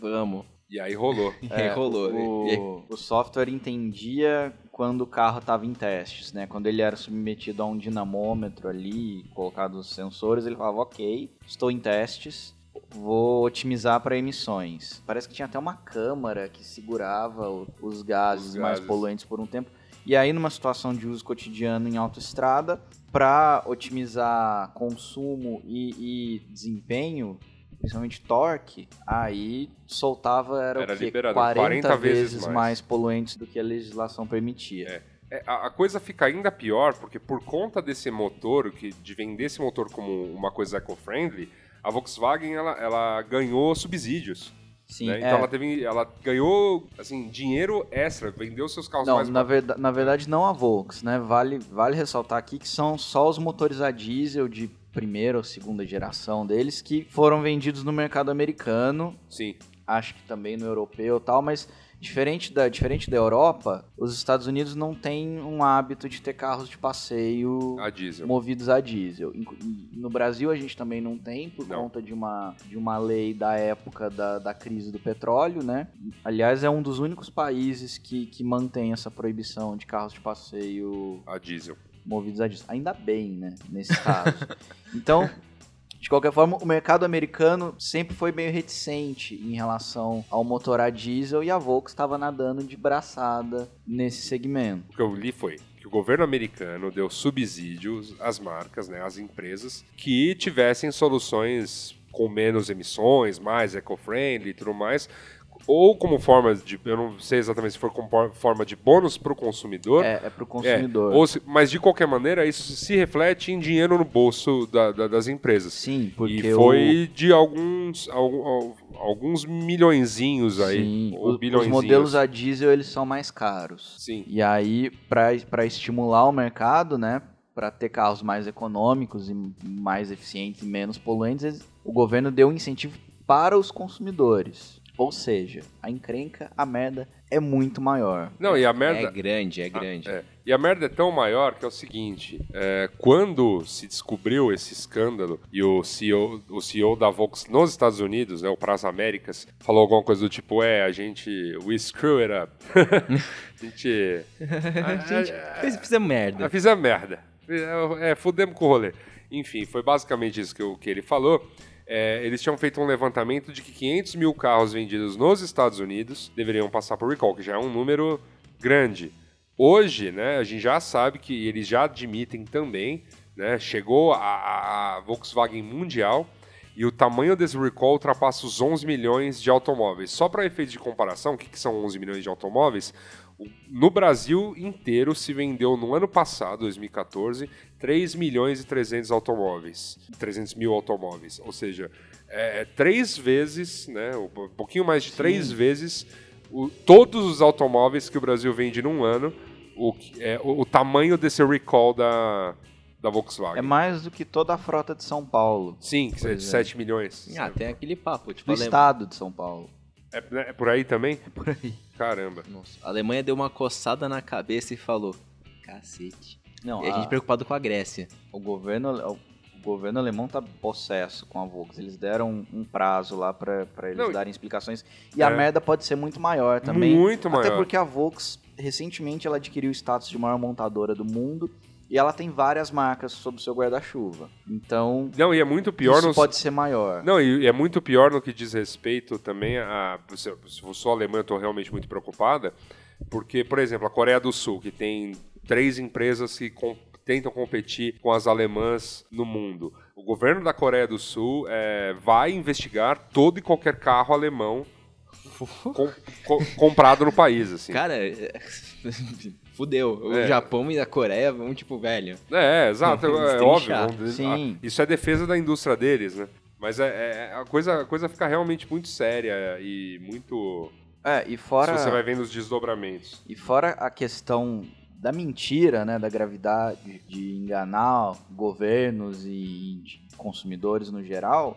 Vamos. E aí rolou. É, [LAUGHS] rolou. E aí- O, o software entendia quando o carro estava em testes, né? Quando ele era submetido a um dinamômetro ali, colocado os sensores, ele falava, ok, estou em testes, vou otimizar para emissões. Parece que tinha até uma câmara que segurava os gases, Os mais gases. poluentes por um tempo. E aí, numa situação de uso cotidiano em autoestrada, para otimizar consumo e, e desempenho, principalmente torque, aí soltava era, Era o quê? liberado 40, 40 vezes, vezes mais. mais. poluentes do que a legislação permitia. É, a, a coisa fica ainda pior porque por conta desse motor, que de vender esse motor como uma coisa eco-friendly, a Volkswagen ela, ela ganhou subsídios. Sim, né? é. Então ela teve, ela ganhou assim dinheiro extra, vendeu seus carros Não, mais na, verda- na verdade não a Volks, né? Vale, vale ressaltar aqui que são só os motores a diesel de primeira ou segunda geração deles que foram vendidos no mercado americano, Sim, acho que também no europeu e tal, mas diferente da, diferente da Europa, os Estados Unidos não têm um hábito de ter carros de passeio a movidos a diesel. No Brasil a gente também não tem, por Não. conta de uma, de uma lei da época da, da crise do petróleo, né? Aliás, é um dos únicos países que, que mantém essa proibição de carros de passeio A diesel. movidos a diesel. Ainda bem, né? Nesse caso. [LAUGHS] então, de qualquer forma, o mercado americano sempre foi meio reticente em relação ao motor a diesel e a Volks estava nadando de braçada nesse segmento. O que eu li foi que o governo americano deu subsídios às marcas, né, às empresas, que tivessem soluções com menos emissões, mais eco-friendly e tudo mais, ou como forma de, eu não sei exatamente se for como forma de bônus para o consumidor, É, é pro É, consumidor. ou se- mas de qualquer maneira isso se reflete em dinheiro no bolso da- da- das empresas. Sim, porque e o- foi de alguns, alguns milhõezinhos aí, Sim, ou os- os modelos a diesel eles são mais caros. Sim. E aí, para estimular o mercado, né, para ter carros mais econômicos e mais eficientes e menos poluentes, o governo deu um incentivo para os consumidores. Ou seja, a encrenca, a merda é muito maior. Não, e a É merda, grande, é grande. É. E a merda é tão maior que é o seguinte: é, quando se descobriu esse escândalo e o CEO, o CEO da Volks nos Estados Unidos, né, o Pras Américas, falou alguma coisa do tipo: é, a gente. We screw it up. [LAUGHS] a gente. Gente, fez, fez merda. Ah, Fizemos merda. É, é, fudemos com o rolê. Enfim, foi basicamente isso que, o- que ele falou. É, eles tinham feito um levantamento de que 500 mil carros vendidos nos Estados Unidos deveriam passar por recall, que já é um número grande. Hoje, né, a gente já sabe que eles já admitem também, né, chegou a, a- Volkswagen Mundial e o tamanho desse recall ultrapassa os 11 milhões de automóveis. Só para efeito de comparação, o que, que são 11 milhões de automóveis? No Brasil inteiro se vendeu no ano passado, 2014, 3 milhões e 300 automóveis, 300 mil automóveis. Ou seja, é, é três vezes, né, um pouquinho mais de três vezes, o- todos os automóveis que o Brasil vende num ano, o, é, o, o tamanho desse recall da, da Volkswagen. É mais do que toda a frota de São Paulo. Sim, que é de Pois é. 7 milhões. Ah, tem aquele papo. Tipo, Do estado de São Paulo. É, né, é por aí também? Por aí. Caramba. Nossa, a Alemanha deu uma coçada na cabeça e falou: cacete. Não, E a a- gente preocupado com a Grécia. o governo, o governo alemão tá possesso com a Volks. Eles deram um, prazo lá para eles Não, darem explicações. E a é. merda pode ser muito maior também. Muito maior. Até porque a Volks, recentemente, ela adquiriu o status de maior montadora do mundo. E ela tem várias marcas sob o seu guarda-chuva. Então, Não, e é muito pior isso no, pode ser maior. Não, e é muito pior no que diz respeito também a. Se eu sou alemã, eu estou realmente muito preocupada, porque, por exemplo, a Coreia do Sul, que tem três empresas que com- tentam competir com as alemãs no mundo. O governo da Coreia do Sul é, vai investigar todo e qualquer carro alemão [LAUGHS] com- co- comprado no país, assim. Cara, é- fudeu. O É. Japão e a Coreia vão, tipo, velho. É, exato, é, Eles é óbvio. Sim. ah, isso é defesa da indústria deles, né? Mas é, é- a, coisa, a coisa fica realmente muito séria e muito. É, e fora, Se você vai vendo os desdobramentos. e fora a questão da mentira, né, da gravidade de enganar governos e consumidores no geral,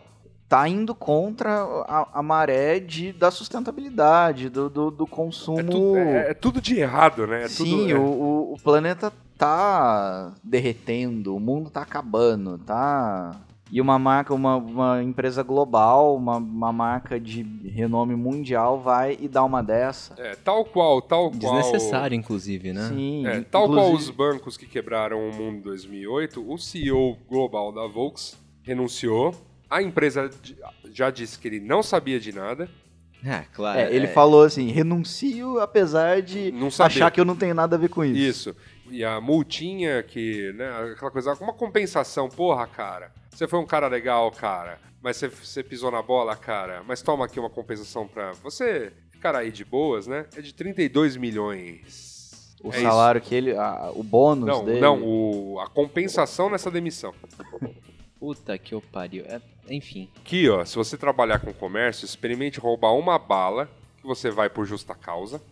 tá indo contra a, a maré de, da sustentabilidade, do, do, do consumo. É, tudo, é- é tudo de errado, né? É Sim, tudo, é- o, o, planeta tá derretendo, o mundo tá acabando, tá E uma marca, uma, uma empresa global, uma, uma marca de renome mundial vai e dá uma dessa. É, tal qual, tal qual. Desnecessário, inclusive, né? Sim. É, tal qual inclusive- os bancos que quebraram o mundo em 2008, o CEO global da Volks renunciou. A empresa já disse que ele não sabia de nada. É, claro. É, ele falou assim, renuncio apesar de achar que eu não tenho nada a ver com isso. Isso. E a multinha que, né, aquela coisa, uma compensação, porra, cara. Você foi um cara legal, cara, mas você, você pisou na bola, cara. Mas toma aqui uma compensação pra você ficar aí de boas, né? É de 32 milhões. O É salário que ele, a- o bônus Não, dele. não, o- a compensação nessa demissão. Puta que eu pariu. É, enfim. Aqui, ó, se você trabalhar com comércio, experimente roubar uma bala que você vai por justa causa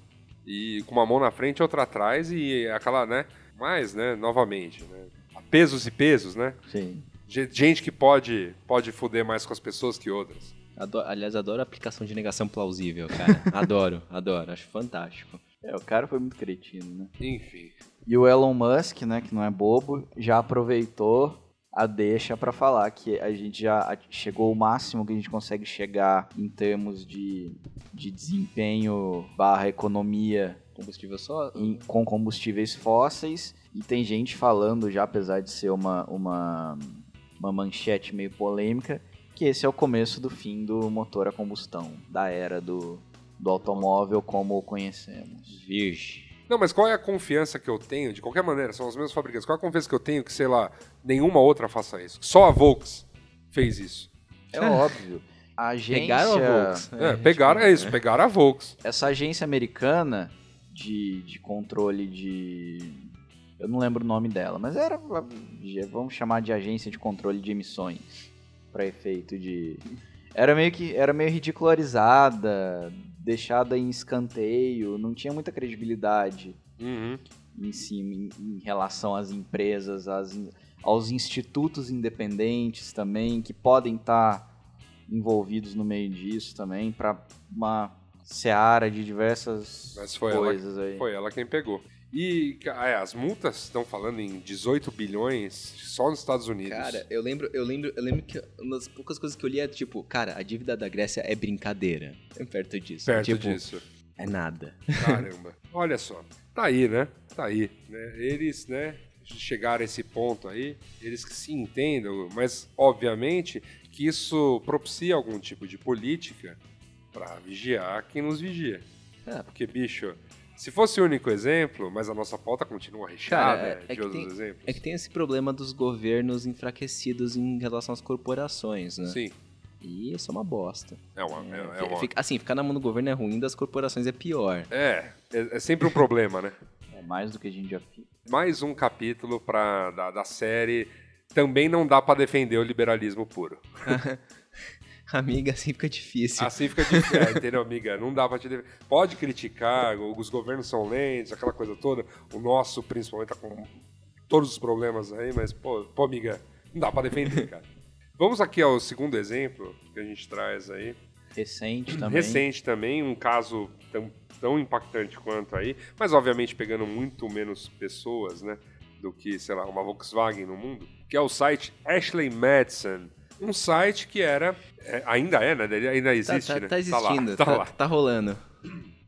e com uma mão na frente e outra atrás e aquela, né? Mas, né, novamente, né? Pesos e pesos, né? Sim. Ge- Gente que pode, pode foder mais com as pessoas que outras. Ado- aliás, adoro a aplicação de negação plausível, cara. [LAUGHS] adoro, adoro. Acho fantástico. É, o cara foi muito cretino, né? Enfim. E o Elon Musk, né, que não é bobo, já aproveitou a deixa para falar que a gente já chegou ao máximo que a gente consegue chegar em termos de, de desempenho barra economia Combustível só? em- com combustíveis fósseis. E tem gente falando, já apesar de ser uma, uma, uma manchete meio polêmica, que esse é o começo do fim do motor a combustão, da era do, do automóvel como o conhecemos. Virgem. Não, mas qual é a confiança que eu tenho? De qualquer maneira, são os mesmos fabricantes. Qual é a confiança que eu tenho que, sei lá, nenhuma outra faça isso? Só a Volks fez isso. É óbvio. A agência, Pegaram a Volks. É, pegaram, é isso, pegaram a Volks. Essa agência americana de, de controle de. Eu não lembro o nome dela, mas era. Vamos chamar de agência de controle de emissões. Para efeito de. Era meio que. Era meio ridicularizada, deixada em escanteio, não tinha muita credibilidade Uhum. em cima em, em relação às empresas, às, aos institutos independentes também, que podem estar envolvidos no meio disso também, para uma seara de diversas foi ela, coisas aí. foi ela quem pegou. E é, as multas estão falando em 18 bilhões só nos Estados Unidos. Cara, eu lembro, eu lembro, eu lembro que uma das poucas coisas que eu li é tipo, cara, a dívida da Grécia é brincadeira. Perto disso. perto tipo, disso. É nada. Caramba. [LAUGHS] Olha só. Tá aí, né? Tá aí. Né? Eles, né? Chegaram a esse ponto aí, eles que se entendam, mas obviamente que isso propicia algum tipo de política pra vigiar quem nos vigia. É. Porque, bicho, se fosse o único exemplo, mas a nossa pauta continua recheada Cara, é- é de que outros tem- exemplos. É que tem esse problema dos governos enfraquecidos em relação às corporações, né? Sim, E isso é uma bosta. é uma. É, é uma Fica- assim, ficar na mão do governo é ruim, das corporações é pior. é, é, é sempre um problema, né? É mais do que a gente já viu. Mais um capítulo pra, da, da série. Também não dá pra defender o liberalismo puro. [LAUGHS] [LAUGHS] Amiga, assim fica difícil. Assim fica difícil, é, entendeu, amiga? Não dá pra te defender. Pode criticar, os governos são lentos, aquela coisa toda. O nosso, principalmente, tá com todos os problemas aí, mas, pô, pô amiga, não dá pra defender, cara. [LAUGHS] Vamos aqui ao segundo exemplo que a gente traz aí. Recente [CLEARS THROAT] também. Recente também, um caso tão, tão impactante quanto aí, mas obviamente pegando muito menos pessoas, né? Do que, sei lá, uma Volkswagen no mundo, que é o site Ashley Madison. Um site que era. é, ainda é, né? Ele ainda Tá, existe, tá, né? tá lá, existindo, tá tá, lá. tá rolando.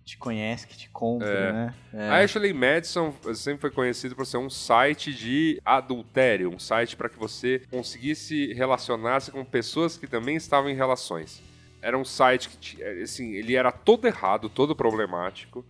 Te conhece, que te compra, É. né? A Ashley Madison sempre foi conhecido por ser um site de adultério, um site para que você conseguisse relacionar-se com pessoas que também estavam em relações. Era um site que, ti- assim, ele era todo errado, todo problemático.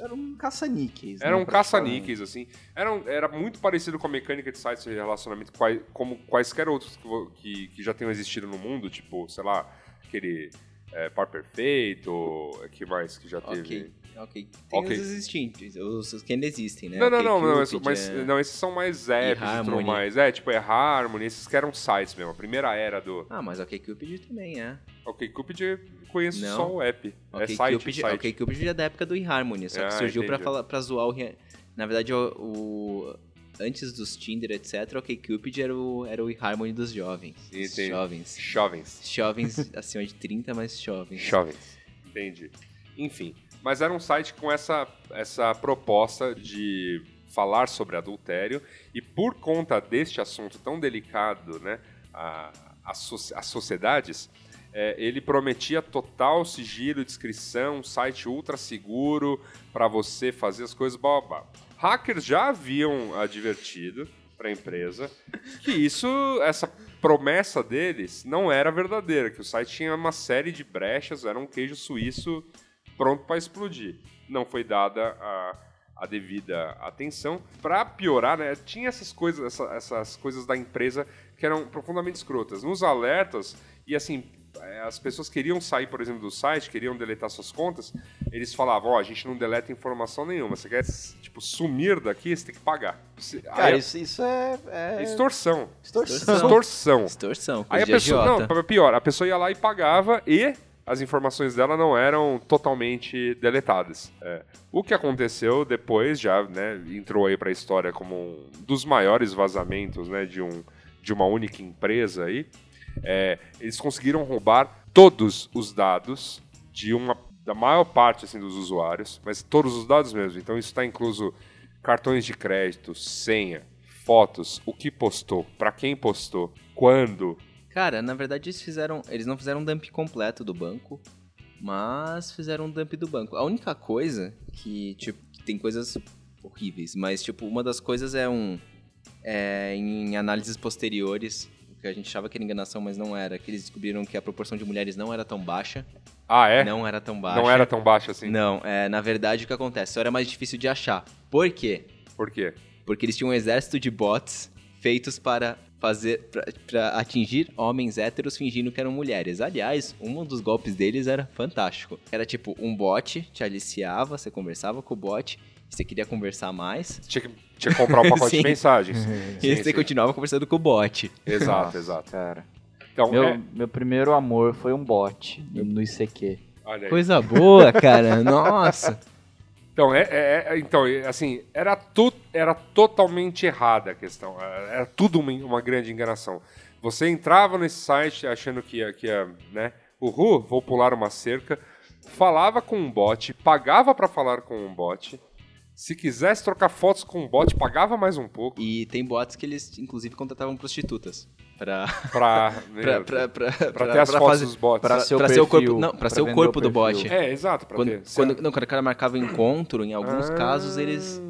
Era um caça-níqueis. Era né, um caça-níqueis, assim. Era, um- era muito parecido com a mecânica de sites de relacionamento, quai- como quaisquer outros que, que, que já tenham existido no mundo, tipo, sei lá, aquele é, Par Perfeito, que mais que já teve? Ok, ok. Tem Ok. os existentes, os, os que ainda existem, né? Não, não, não, não, mas, é- não, esses são mais apps e tudo mais. É, tipo, é Harmony, esses que eram sites mesmo. A primeira era do Ah, mas ok Cupid também é. OkCupid eu conheço Não. só o app. é Ok site, Cupid, site. ok Cupid é da época do eHarmony, só que Ah, surgiu pra, falar, pra zoar o... re- Na verdade, o, o- Antes dos Tinder, etc, ok Cupid era o, era o eHarmony dos jovens. Entendi. Jovens. Jovens. Jovens acima de 30, mas jovens. Jovens. Entendi. Enfim, mas era um site com essa, essa proposta de falar sobre adultério e por conta deste assunto tão delicado, né, as, soci- as sociedades, é, ele prometia total sigilo, descrição, um site ultra seguro para você fazer as coisas blá. Hackers já haviam advertido para a empresa que isso, essa promessa deles não era verdadeira, que o site tinha uma série de brechas, era um queijo suíço pronto para explodir. Não foi dada a, a devida atenção. Para piorar, né, tinha essas coisas, essa- essas coisas da empresa que eram profundamente escrotas. Nos alertas, e assim, eh, as pessoas queriam sair, por exemplo, do site, queriam deletar suas contas, eles falavam, ó, a gente não deleta informação nenhuma. Você quer, tipo, sumir daqui, você tem que pagar. Você- Cara, aí- isso, isso é, é Extorsão. extorsão. Extorsão. Extorsão, Aí a pessoa, agiota. não, pior, a pessoa ia lá e pagava e as informações dela não eram totalmente deletadas. É. O que aconteceu depois já, né, entrou aí pra história como um dos maiores vazamentos, né, de, um, de uma única empresa aí. É, eles conseguiram roubar todos os dados de uma da maior parte assim dos usuários, mas todos os dados mesmo. Então isso está incluso cartões de crédito, senha, fotos, o que postou, pra quem postou, quando, Cara, na verdade eles fizeram. Eles não fizeram um dump completo do banco, mas fizeram um dump do banco. A única coisa que, tipo, tem coisas horríveis, mas tipo, uma das coisas é um. É, em análises posteriores, o que a gente achava que era enganação, mas não era, que eles descobriram que a proporção de mulheres não era tão baixa. Ah, é? Não era tão baixa. Não era tão baixo assim? Não, é, na verdade o que acontece? Só era mais difícil de achar. Por quê? Por quê? Porque eles tinham um exército de bots feitos para fazer pra- pra atingir homens héteros fingindo que eram mulheres. Aliás, um dos golpes deles era fantástico. Era tipo um bot te aliciava, você conversava com o bot, você queria conversar mais, Tinha que, tinha que comprar um [LAUGHS] pacote Sim. de mensagens. [LAUGHS] e Sim, você sim. continuava conversando com o bot. Exato, Nossa, exato. Cara. Então, Meu, é, meu primeiro amor foi um bot no, no ICQ. olha aí. Coisa boa, cara. Nossa. Então, é, é- é- então, é, assim, era, tu, era totalmente errada a questão. Era era tudo uma, uma grande enganação. Você entrava nesse site achando que ia, que ia né? Uhul, vou pular uma cerca. Falava com um bot, pagava pra falar com um bot. Se quisesse trocar fotos com um bot, pagava mais um pouco. E tem bots que eles, inclusive, contratavam prostitutas. Pra, [LAUGHS] [LAUGHS] Pra, pra, pra, pra, pra ter as fotos fazer- dos bots. Pra pra, ser o pra perfil, corpo, não, pra pra ser o corpo o do bot. É, exato. Pra Quando, ter. quando, não, quando o cara marcava encontro, em alguns Ah. casos eles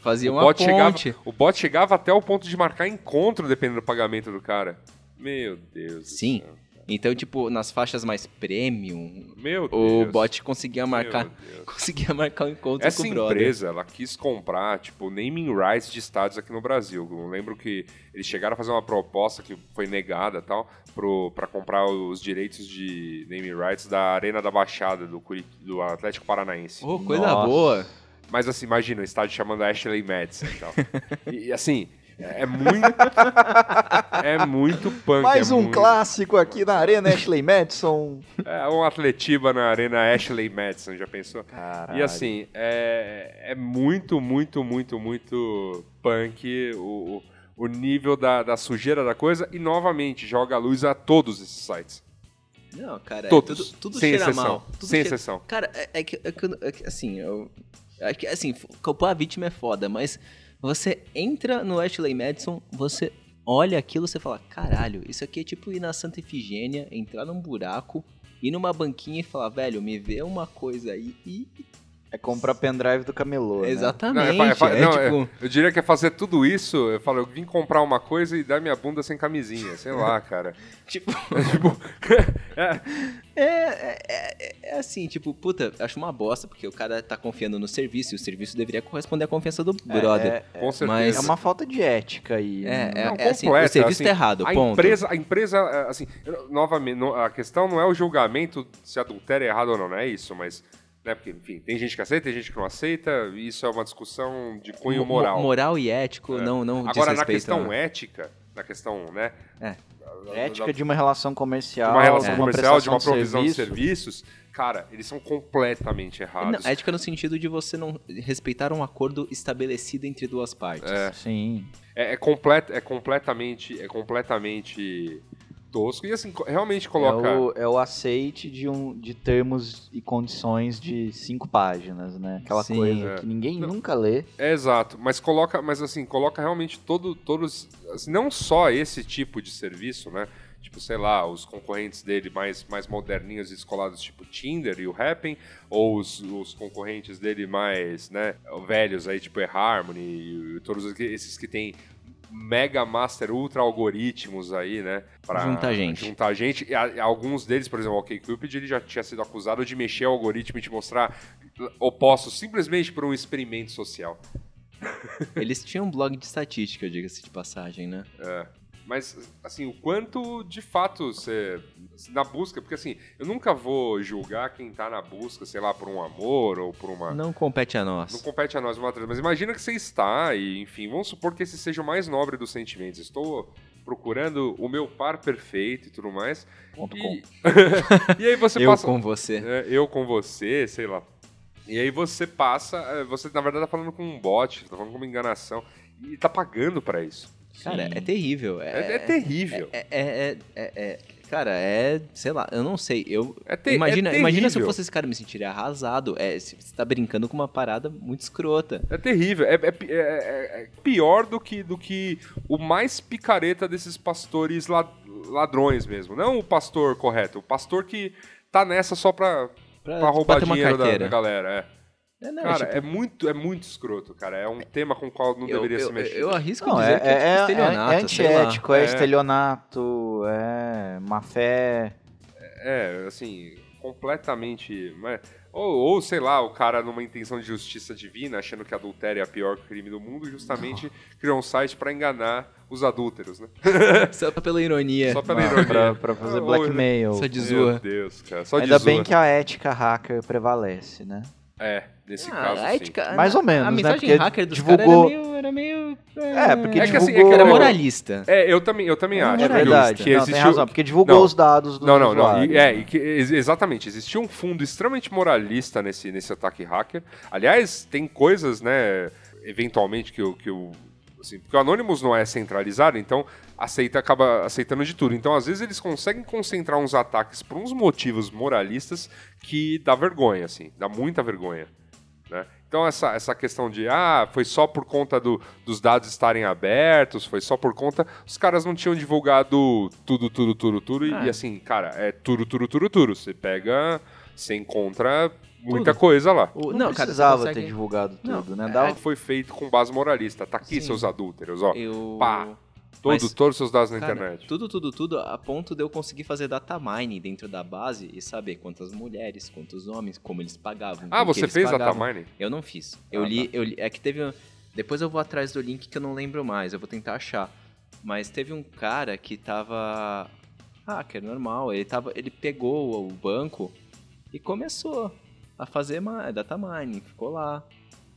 faziam o uma bot, chegava, ponte. o bot chegava até o ponto de marcar encontro dependendo do pagamento do cara. Meu Deus. do Sim. céu. Então, tipo, nas faixas mais premium, Meu o Deus. bot conseguia marcar, [LAUGHS] conseguia marcar um encontro Essa com o brother. empresa, ela quis comprar, tipo, naming rights de estados aqui no Brasil. Eu lembro que eles chegaram a fazer uma proposta que foi negada tal, pro, pra comprar os direitos de naming rights da Arena da Baixada, do, Curi- do Atlético Paranaense. Oh, coisa Nossa. boa. Mas assim, imagina, o estádio chamando Ashley Madison [LAUGHS] e tal. e, assim, é muito. é muito punk. Mais é um muito- clássico aqui na Arena Ashley Madison. É um atletiba na Arena Ashley Madison, já pensou? Caralho. E assim, é, é muito, muito, muito, muito punk o, o, nível da, da sujeira da coisa e novamente joga a luz a todos esses sites. Não, cara, é Todos, tudo, tudo sem cheira exceção, mal. Tudo sem cheira- exceção. Cara, é, é que, é que- é que, assim, eu, é que, assim, culpar a vítima é foda, mas você entra no Ashley Madison, você olha aquilo, você fala, caralho, isso aqui é tipo ir na Santa Efigênia, entrar num buraco, ir numa banquinha e falar, velho, me vê uma coisa aí e... É comprar pendrive do camelô, né? Exatamente, Não, é é é não, tipo... Eu diria que é fazer tudo isso, eu falo, eu vim comprar uma coisa e dar minha bunda sem camisinha, sei lá, [LAUGHS] cara. Tipo, [LAUGHS] tipo, [LAUGHS] é, É, é, é, é assim, tipo, puta, acho uma bosta, porque o cara tá confiando no serviço e o serviço deveria corresponder à confiança do brother. É, com certeza. Mas- é uma falta de ética aí. É, né? é, Não, é assim, o serviço assim, tá errado, a ponto. Empresa, a empresa, é, assim, novamente, a questão não é o julgamento se adultério é errado ou não, não é isso, mas, né, porque, enfim, tem gente que aceita, tem gente que não aceita, e isso é uma discussão de cunho Mo- moral. Moral e ético É. não, não Agora, na questão né? ética, na questão, né, É. Ética de uma relação comercial. de uma relação de comercial, de uma prestação provisão de serviço. serviços, cara, eles são completamente errados. Não, ética no sentido de você não respeitar um acordo estabelecido entre duas partes. É. Sim. É, é, complet, é completamente, é completamente tosco. E assim, realmente É coloca. o, é o aceite de, um, de termos e condições de cinco páginas, né? Aquela Sim. coisa É. que ninguém Não. nunca lê. É exato, mas coloca, mas assim, coloca realmente todo, todos, assim, não só esse tipo de serviço, né? Tipo, sei lá, os concorrentes dele mais, mais moderninhos e descolados, tipo Tinder e o Happn, ou os, os concorrentes dele mais, né, velhos aí, tipo eHarmony e, todos esses que tem mega master ultra algoritmos aí, né? Pra Juntar gente. Juntar gente. E alguns deles, por exemplo, o OkCupid, ele já tinha sido acusado de mexer o algoritmo e te mostrar opostos simplesmente por um experimento social. Eles tinham um blog de estatística, diga-se de passagem, né? Mas, assim, o quanto de fato você. Na busca, porque assim, eu nunca vou julgar quem tá na busca, sei lá, por um amor ou por uma. Não compete a Não nós. compete a nós uma mas imagina que você está e, enfim, vamos supor que esse seja o mais nobre dos sentimentos. Estou procurando o meu par perfeito e tudo mais. Ponto E, com. [LAUGHS] e aí você [LAUGHS] Eu passa. com você. É, eu com você, sei lá. E aí você passa, é, você na verdade tá falando com um bot, tá falando com uma enganação e tá pagando pra isso. Cara, Sim. é terrível. É, É, é terrível. é, é, é, é- é- Cara, é. Sei lá, eu não sei. Eu. É te- imagina, é imagina se eu fosse esse cara, eu me sentiria arrasado. É, você tá brincando com uma parada muito escrota. É terrível. É, é pi- pior do que, do que o mais picareta desses pastores la- ladrões mesmo. Não o pastor correto, o pastor que tá nessa só pra, Pra, pra roubar dinheiro da, da galera. É. É, não, Cara, tipo, é, muito, é muito escroto, cara. É um tema com o qual não eu, deveria eu, se mexer. eu arrisco Não, dizer é, que é, tipo é, é, estelionato, é lá. antiético, é, É. estelionato, é má fé. É, assim, completamente. né? Ou, ou, sei lá, o cara numa intenção de justiça divina, achando que adultério é a pior crime do mundo, justamente criou um site pra enganar os adúlteros, né? [LAUGHS] Só pela ironia. Só pela Não, ironia. pra, pra fazer Ah, ou- blackmail. Só de Meu zoa. Deus, cara. Só de Ainda zoa. bem que a ética hacker prevalece, né? É, nesse Ah, caso, a sim. ética- Mais ou menos, A né? mensagem Porque hacker dos divulgou- caras era meio... Era meio É, porque É que assim, é que divulgou... Era moralista. É, eu também, eu também É acho. É verdade. Que não, existiu... tem razão, porque divulgou Não. os dados do Não, não, não. E- é, e que, ex- exatamente. Existia um fundo extremamente moralista nesse, nesse ataque hacker. Aliás, tem coisas, né, eventualmente, que o. Que o assim, porque o Anonymous não é centralizado, então aceita, acaba aceitando de tudo. Então, às vezes, eles conseguem concentrar uns ataques por uns motivos moralistas que dá vergonha, assim, dá muita vergonha. Né? Então, essa, essa questão de, ah, foi só por conta do- dos dados estarem abertos, foi só por conta. Os caras não tinham divulgado tudo, tudo, tudo, tudo. e- Ah. E assim, cara, é tudo, tudo, tudo, tudo. Você pega, você encontra muita Tudo. coisa lá. O- Não, cara, você precisava consegue- ter divulgado Não, tudo, né? é- Dava... Foi feito com base moralista. Tá aqui, Sim. seus adúlteros, ó. Eu... Pá. Todo, Mas, todos os seus dados na Cara, internet. Tudo, tudo, tudo, a ponto de eu conseguir fazer data mining dentro da base e saber quantas mulheres, quantos homens, como eles pagavam. Ah, você fez pagavam. data mining? Eu não fiz. Eu Ah, li, eu li. É que teve. um- Depois eu vou atrás do link que eu não lembro mais. Eu vou tentar achar. Mas teve um cara que tava. Hacker, normal. Ele, tava, ele pegou o banco e começou a fazer ma- data mining. Ficou lá,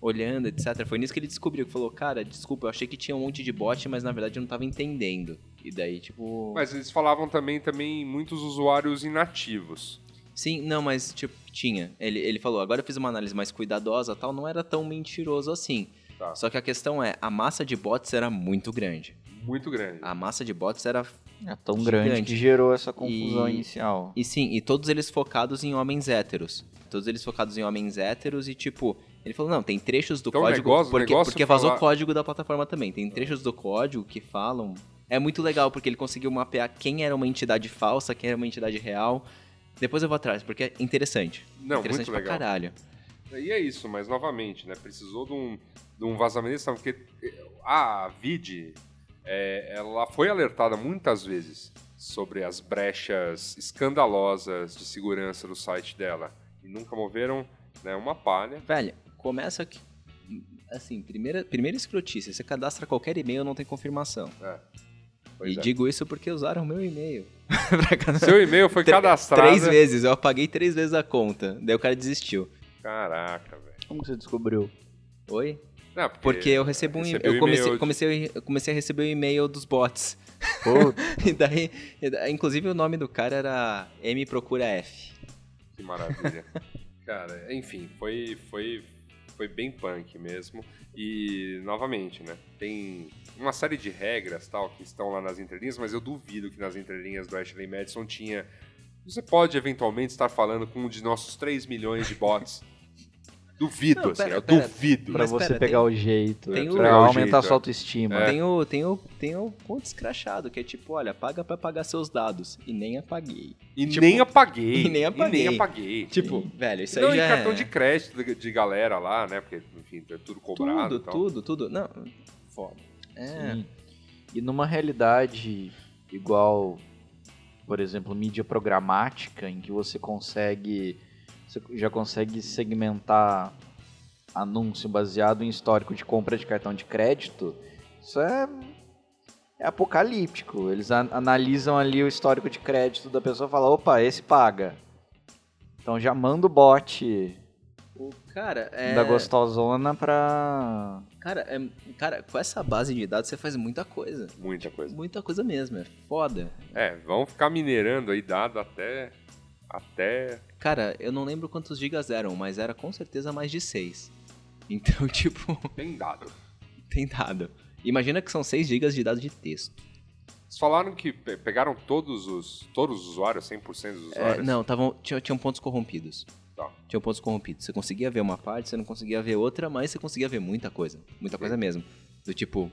olhando, etc. Foi nisso que ele descobriu. Que falou: Cara, desculpa, eu achei que tinha um monte de bot, mas na verdade eu não tava entendendo. E daí, tipo. Mas eles falavam também, também muitos usuários inativos. Sim, não, mas tipo, tinha. Ele, ele falou, agora eu fiz uma análise mais cuidadosa tal, não era tão mentiroso assim. Tá. Só que a questão é, a massa de bots era muito grande. Muito grande. A massa de bots era. É tão grande Gigante. que gerou essa confusão E- inicial. E sim, e todos eles focados em homens héteros. Todos eles focados em homens héteros e tipo. Ele falou, não, tem trechos do Então, o código. negócio- o porque, negócio porque vazou falar- código da plataforma também. Tem trechos do código que falam. É muito legal, porque ele conseguiu mapear quem era uma entidade falsa, quem era uma entidade real. Depois eu vou atrás, porque é interessante. Não, interessante muito pra legal. caralho. E é isso, mas novamente, né? Precisou de um, de um vazamento desse tamanho, porque a VID, é, ela foi alertada muitas vezes sobre as brechas escandalosas de segurança do site dela. E nunca moveram né, uma palha. Velho, começa aqui. Assim, primeira, primeira escrotice, você cadastra qualquer e-mail não tem confirmação. Pois e é. digo isso porque usaram meu e-mail. [LAUGHS] Pra cadastrar. Seu e-mail foi cadastrado. Três vezes, eu apaguei três vezes a conta. Daí o cara desistiu. Caraca, velho. Como você descobriu? Oi? Não, Porque eu recebo um Eu comecei, comecei, eu comecei a receber o e-mail dos bots. [LAUGHS] E daí, e daí- inclusive o nome do cara era M Procura F. Que maravilha. [LAUGHS] Cara, enfim, foi, foi, foi bem punk mesmo. E, novamente, né? Tem uma série de regras tal que estão lá nas entrelinhas, mas eu duvido que nas entrelinhas do Ashley Madison tinha. Você pode eventualmente estar falando com um de nossos 3 milhões de bots. [LAUGHS] Duvido, Não, assim, pera, eu pera. duvido. Pra você pera, pegar tem- o jeito, tem o- pra aumentar jeito, a é. sua autoestima. É. Tem o, tem, o, tem o ponto escrachado, que é tipo, olha, paga pra pagar seus dados. E nem apaguei. E Tipo, nem apaguei. [LAUGHS] e nem apaguei. E nem apaguei. Tipo, velho, isso não, aí e já cartão é... de crédito de, de galera lá, né? Porque, enfim, é tudo cobrado. Tudo, tudo, tudo. Não, foda. É. Sim. E numa realidade igual, por exemplo, mídia programática, em que você consegue. Você já consegue segmentar anúncio baseado em histórico de compra de cartão de crédito, isso é. É apocalíptico. Eles an- analisam ali o histórico de crédito da pessoa e falam, opa, esse paga. Então já manda o bot O cara, é... da gostosona pra. Cara, é... cara, com essa base de dados você faz muita coisa. Muita coisa. Muita coisa mesmo, é foda. É, vamos ficar minerando aí dado até. Até. Cara, eu não lembro quantos gigas eram, mas era com certeza mais de 6. [LAUGHS] Então, tipo, Tem dado. tem dado. Imagina que são 6 gigas de dados de texto. Vocês falaram que pe- pegaram todos os, todos os usuários, 100% dos É, usuários? não, tavam, tinham, tinham pontos corrompidos. Tá. Tinham pontos corrompidos. Você conseguia ver uma parte, você não conseguia ver outra, mas você conseguia ver muita coisa. Muita coisa mesmo. Do tipo.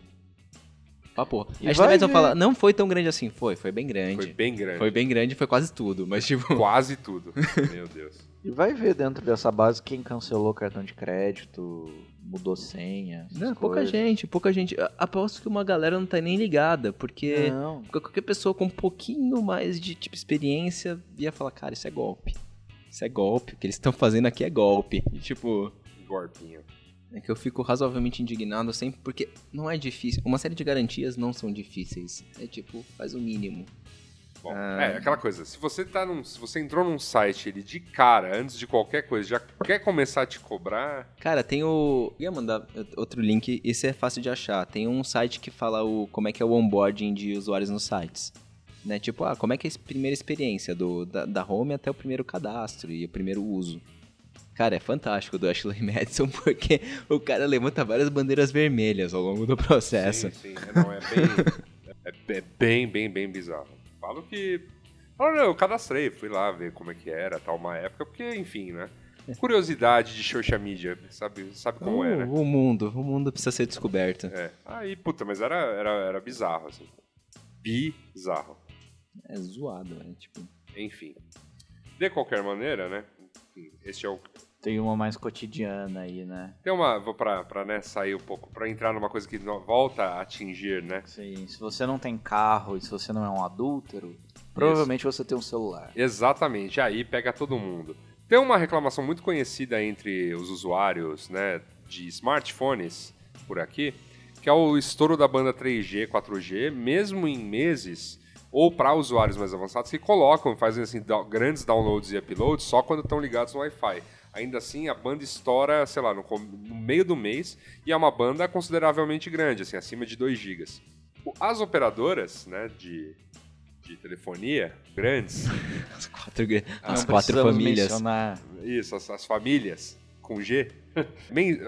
Pá, porra. E A vai Madison ver. fala, não foi tão grande assim. Foi, foi bem grande. Foi bem grande. Foi bem grande, foi quase tudo. Mas, tipo. [LAUGHS] Quase tudo. [LAUGHS] Meu Deus. E vai ver dentro dessa base quem cancelou cartão de crédito, mudou senha. Não, pouca coisas. gente, pouca gente. Aposto que uma galera não tá nem ligada, porque Não. qualquer pessoa com um pouquinho mais de tipo experiência ia falar, cara, isso é golpe. Isso é golpe, o que eles estão fazendo aqui é golpe. E, tipo, Gorpinho. É que eu fico razoavelmente indignado sempre, porque não é difícil. Uma série de garantias não são difíceis. É tipo, faz o mínimo. Bom, Ah. é aquela coisa. Se você tá num, se você entrou num site ele de cara, antes de qualquer coisa, já quer começar a te cobrar, Cara, tem o. Eu ia mandar outro link, esse é fácil de achar. Tem um site que fala o como é que é o onboarding de usuários nos sites. Né? Tipo, ah, como é que é a primeira experiência do, da, da home até o primeiro cadastro e o primeiro uso. Cara, é fantástico do Ashley [LAUGHS] Madison, porque o cara levanta várias bandeiras vermelhas ao longo do processo. Sim, sim. É, Não, é bem. é, é bem, bem, bem bizarro. Falo que. Não, eu cadastrei, fui lá ver como é que era, tal, uma época, porque, enfim, né? Curiosidade de social media, sabe, sabe como é, né? o mundo, o mundo precisa ser descoberto. É. Aí, puta, mas era, era, era bizarro, assim. Bizarro. É zoado, né? Tipo, Enfim. De qualquer maneira, né? Enfim, este é o. Tem uma mais cotidiana aí, né? Tem uma. Vou pra, pra né, sair um pouco, pra entrar numa coisa que volta a atingir, né? Sim, se você não tem carro e se você não é um adúltero, provavelmente você tem um celular. Exatamente, aí pega todo mundo. Tem uma reclamação muito conhecida entre os usuários né, de smartphones por aqui, que é o estouro da banda 3G, 4G, mesmo em meses, ou para usuários mais avançados que colocam, fazem assim, grandes downloads e uploads só quando estão ligados no Wi-Fi. Ainda assim, a banda estoura, sei lá, no, no meio do mês, e é uma banda consideravelmente grande, assim, acima de 2 GB. As operadoras né, de, de telefonia grandes, as quatro, as quatro famílias. mencionar. Isso, as, as famílias com G [LAUGHS]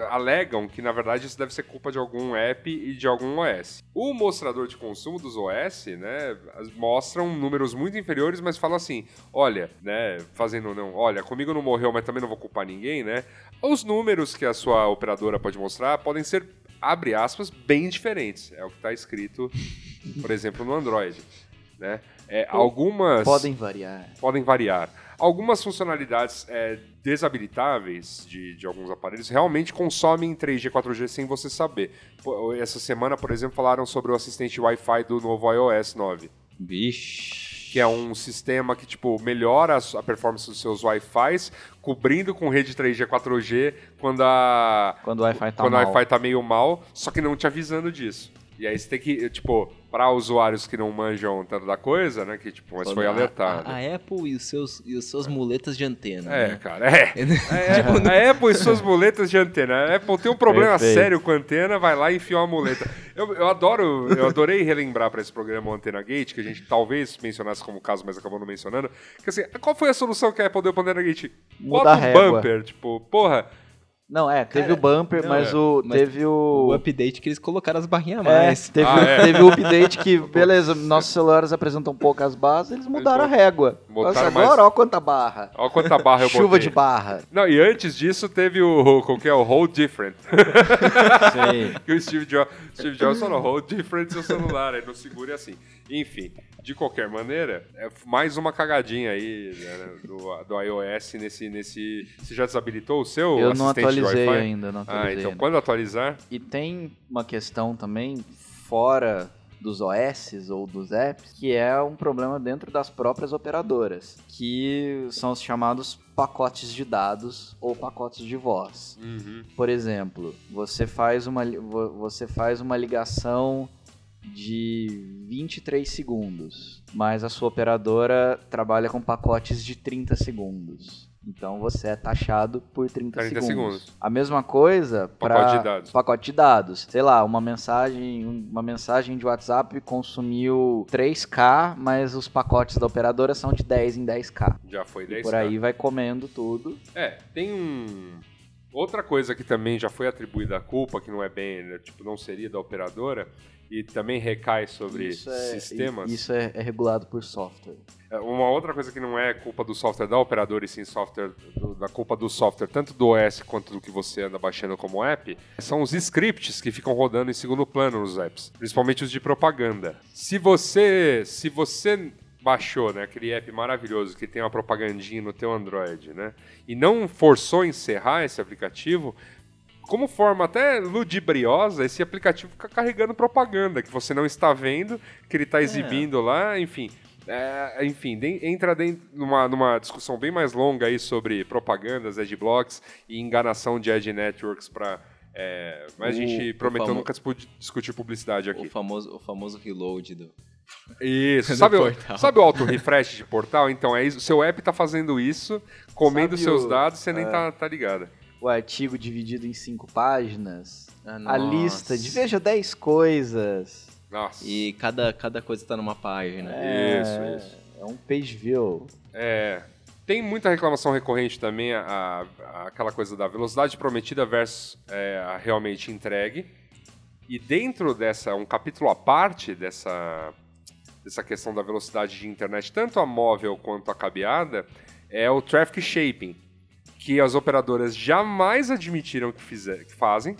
alegam que na verdade isso deve ser culpa de algum app e de algum OS. O mostrador de consumo dos OS, né, mostram números muito inferiores, mas falam assim: olha, né, fazendo não, olha, comigo não morreu, mas também não vou culpar ninguém, né? Os números que a sua operadora pode mostrar podem ser abre aspas bem diferentes. É o que está escrito, por exemplo, no Android, né? É, algumas Podem variar. podem variar. Algumas funcionalidades é, desabilitáveis de, de alguns aparelhos realmente consomem 3G, 4G sem você saber. Essa semana, por exemplo, falaram sobre o assistente Wi-Fi do novo iOS 9, Vixe. que é um sistema que tipo melhora a performance dos seus Wi-Fis, cobrindo com rede 3G, 4G quando a Quando o Wi-Fi tá quando mal. o Wi-Fi tá meio mal, só que não te avisando disso. E aí você tem que, tipo, para usuários que não manjam tanto da coisa, né, que tipo, mas foi A- alertado. A, a Apple e os seus, e os suas muletas de antena. É, né? cara, é. [LAUGHS] É, [LAUGHS] a Apple e suas muletas de antena. A Apple tem um problema Perfeito. sério com a antena, vai lá e enfia uma muleta. Eu, eu adoro, eu adorei relembrar para esse programa o Antena Gate, que a gente talvez mencionasse como caso, mas acabou não mencionando. Que assim, qual foi a solução que a Apple deu para Antena Gate? Bota um régua. bumper, tipo, porra. Não, é, teve Cara, o bumper, não, mas é. o Mas teve O o update que eles colocaram as barrinhas a É, mais. teve, Ah, é. teve o update que, [LAUGHS] beleza, nossos celulares apresentam poucas barras, eles mudaram a régua. Nossa, mais- agora, ó quanta barra. Olha quanta barra eu [LAUGHS] Chuva botei. de barra. Não, e antes disso teve o, como que é, o Hold Different. Sim. [LAUGHS] que o Steve Jobs, Steve Jobs falou, hold different seu celular, aí não segure assim. Enfim, de qualquer maneira, é mais uma cagadinha aí né, do, do iOS nesse, nesse... Você já desabilitou o seu Eu não atualizei Wi-Fi? ainda, não atualizei Ah, então ainda. quando atualizar, E tem uma questão também fora dos OS ou dos apps, que é um problema dentro das próprias operadoras, que são os chamados pacotes de dados ou pacotes de voz. uhum, Por exemplo, você faz uma, você faz uma ligação de 23 segundos, mas a sua operadora trabalha com pacotes de 30 segundos. Então você é taxado por 30, 30 segundos. segundos. A mesma coisa para Pacote de dados. pacote de dados. Sei lá, uma mensagem, uma mensagem de WhatsApp consumiu 3K, mas os pacotes da operadora são de 10 em 10K. já foi E 10 por aí vai comendo tudo. É, tem um... Outra coisa que também já foi atribuída a culpa, que não é bem, né, tipo, não seria da operadora, e também recai sobre Isso é, sistemas. Isso é, é regulado por software. É, Uma outra coisa que não é culpa do software da operadora e sim software do- da culpa do software, tanto do OS quanto do que você anda baixando como app, são os scripts que ficam rodando em segundo plano nos apps, principalmente os de propaganda. Se você, se você baixou, né, aquele app maravilhoso que tem uma propagandinha no teu Android, né, e não forçou encerrar esse aplicativo, como forma até ludibriosa, esse aplicativo fica carregando propaganda que você não está vendo, que ele está exibindo lá, enfim. É, enfim, de- entra dentro numa, numa discussão bem mais longa aí sobre propagandas, adblocks e enganação de ad networks para. mas a O- gente o prometeu nunca discutir publicidade O aqui. famoso, o famoso reload do. Isso, [LAUGHS] do sabe o, sabe o auto refresh de portal? Então é isso, seu app tá fazendo isso, comendo Sabe seus o- dados, você nem é. tá, tá ligado. O artigo dividido em cinco páginas, Ah, a lista de veja 10 coisas. Nossa. E cada, cada coisa tá numa página. É, Isso, isso. É um page view. É, tem muita reclamação recorrente também, a, a- aquela coisa da velocidade prometida versus é, a realmente entregue. E dentro dessa, um capítulo à parte dessa, dessa questão da velocidade de internet, tanto a móvel quanto a cabeada, é o traffic shaping, que as operadoras jamais admitiram que, fizer, que fazem.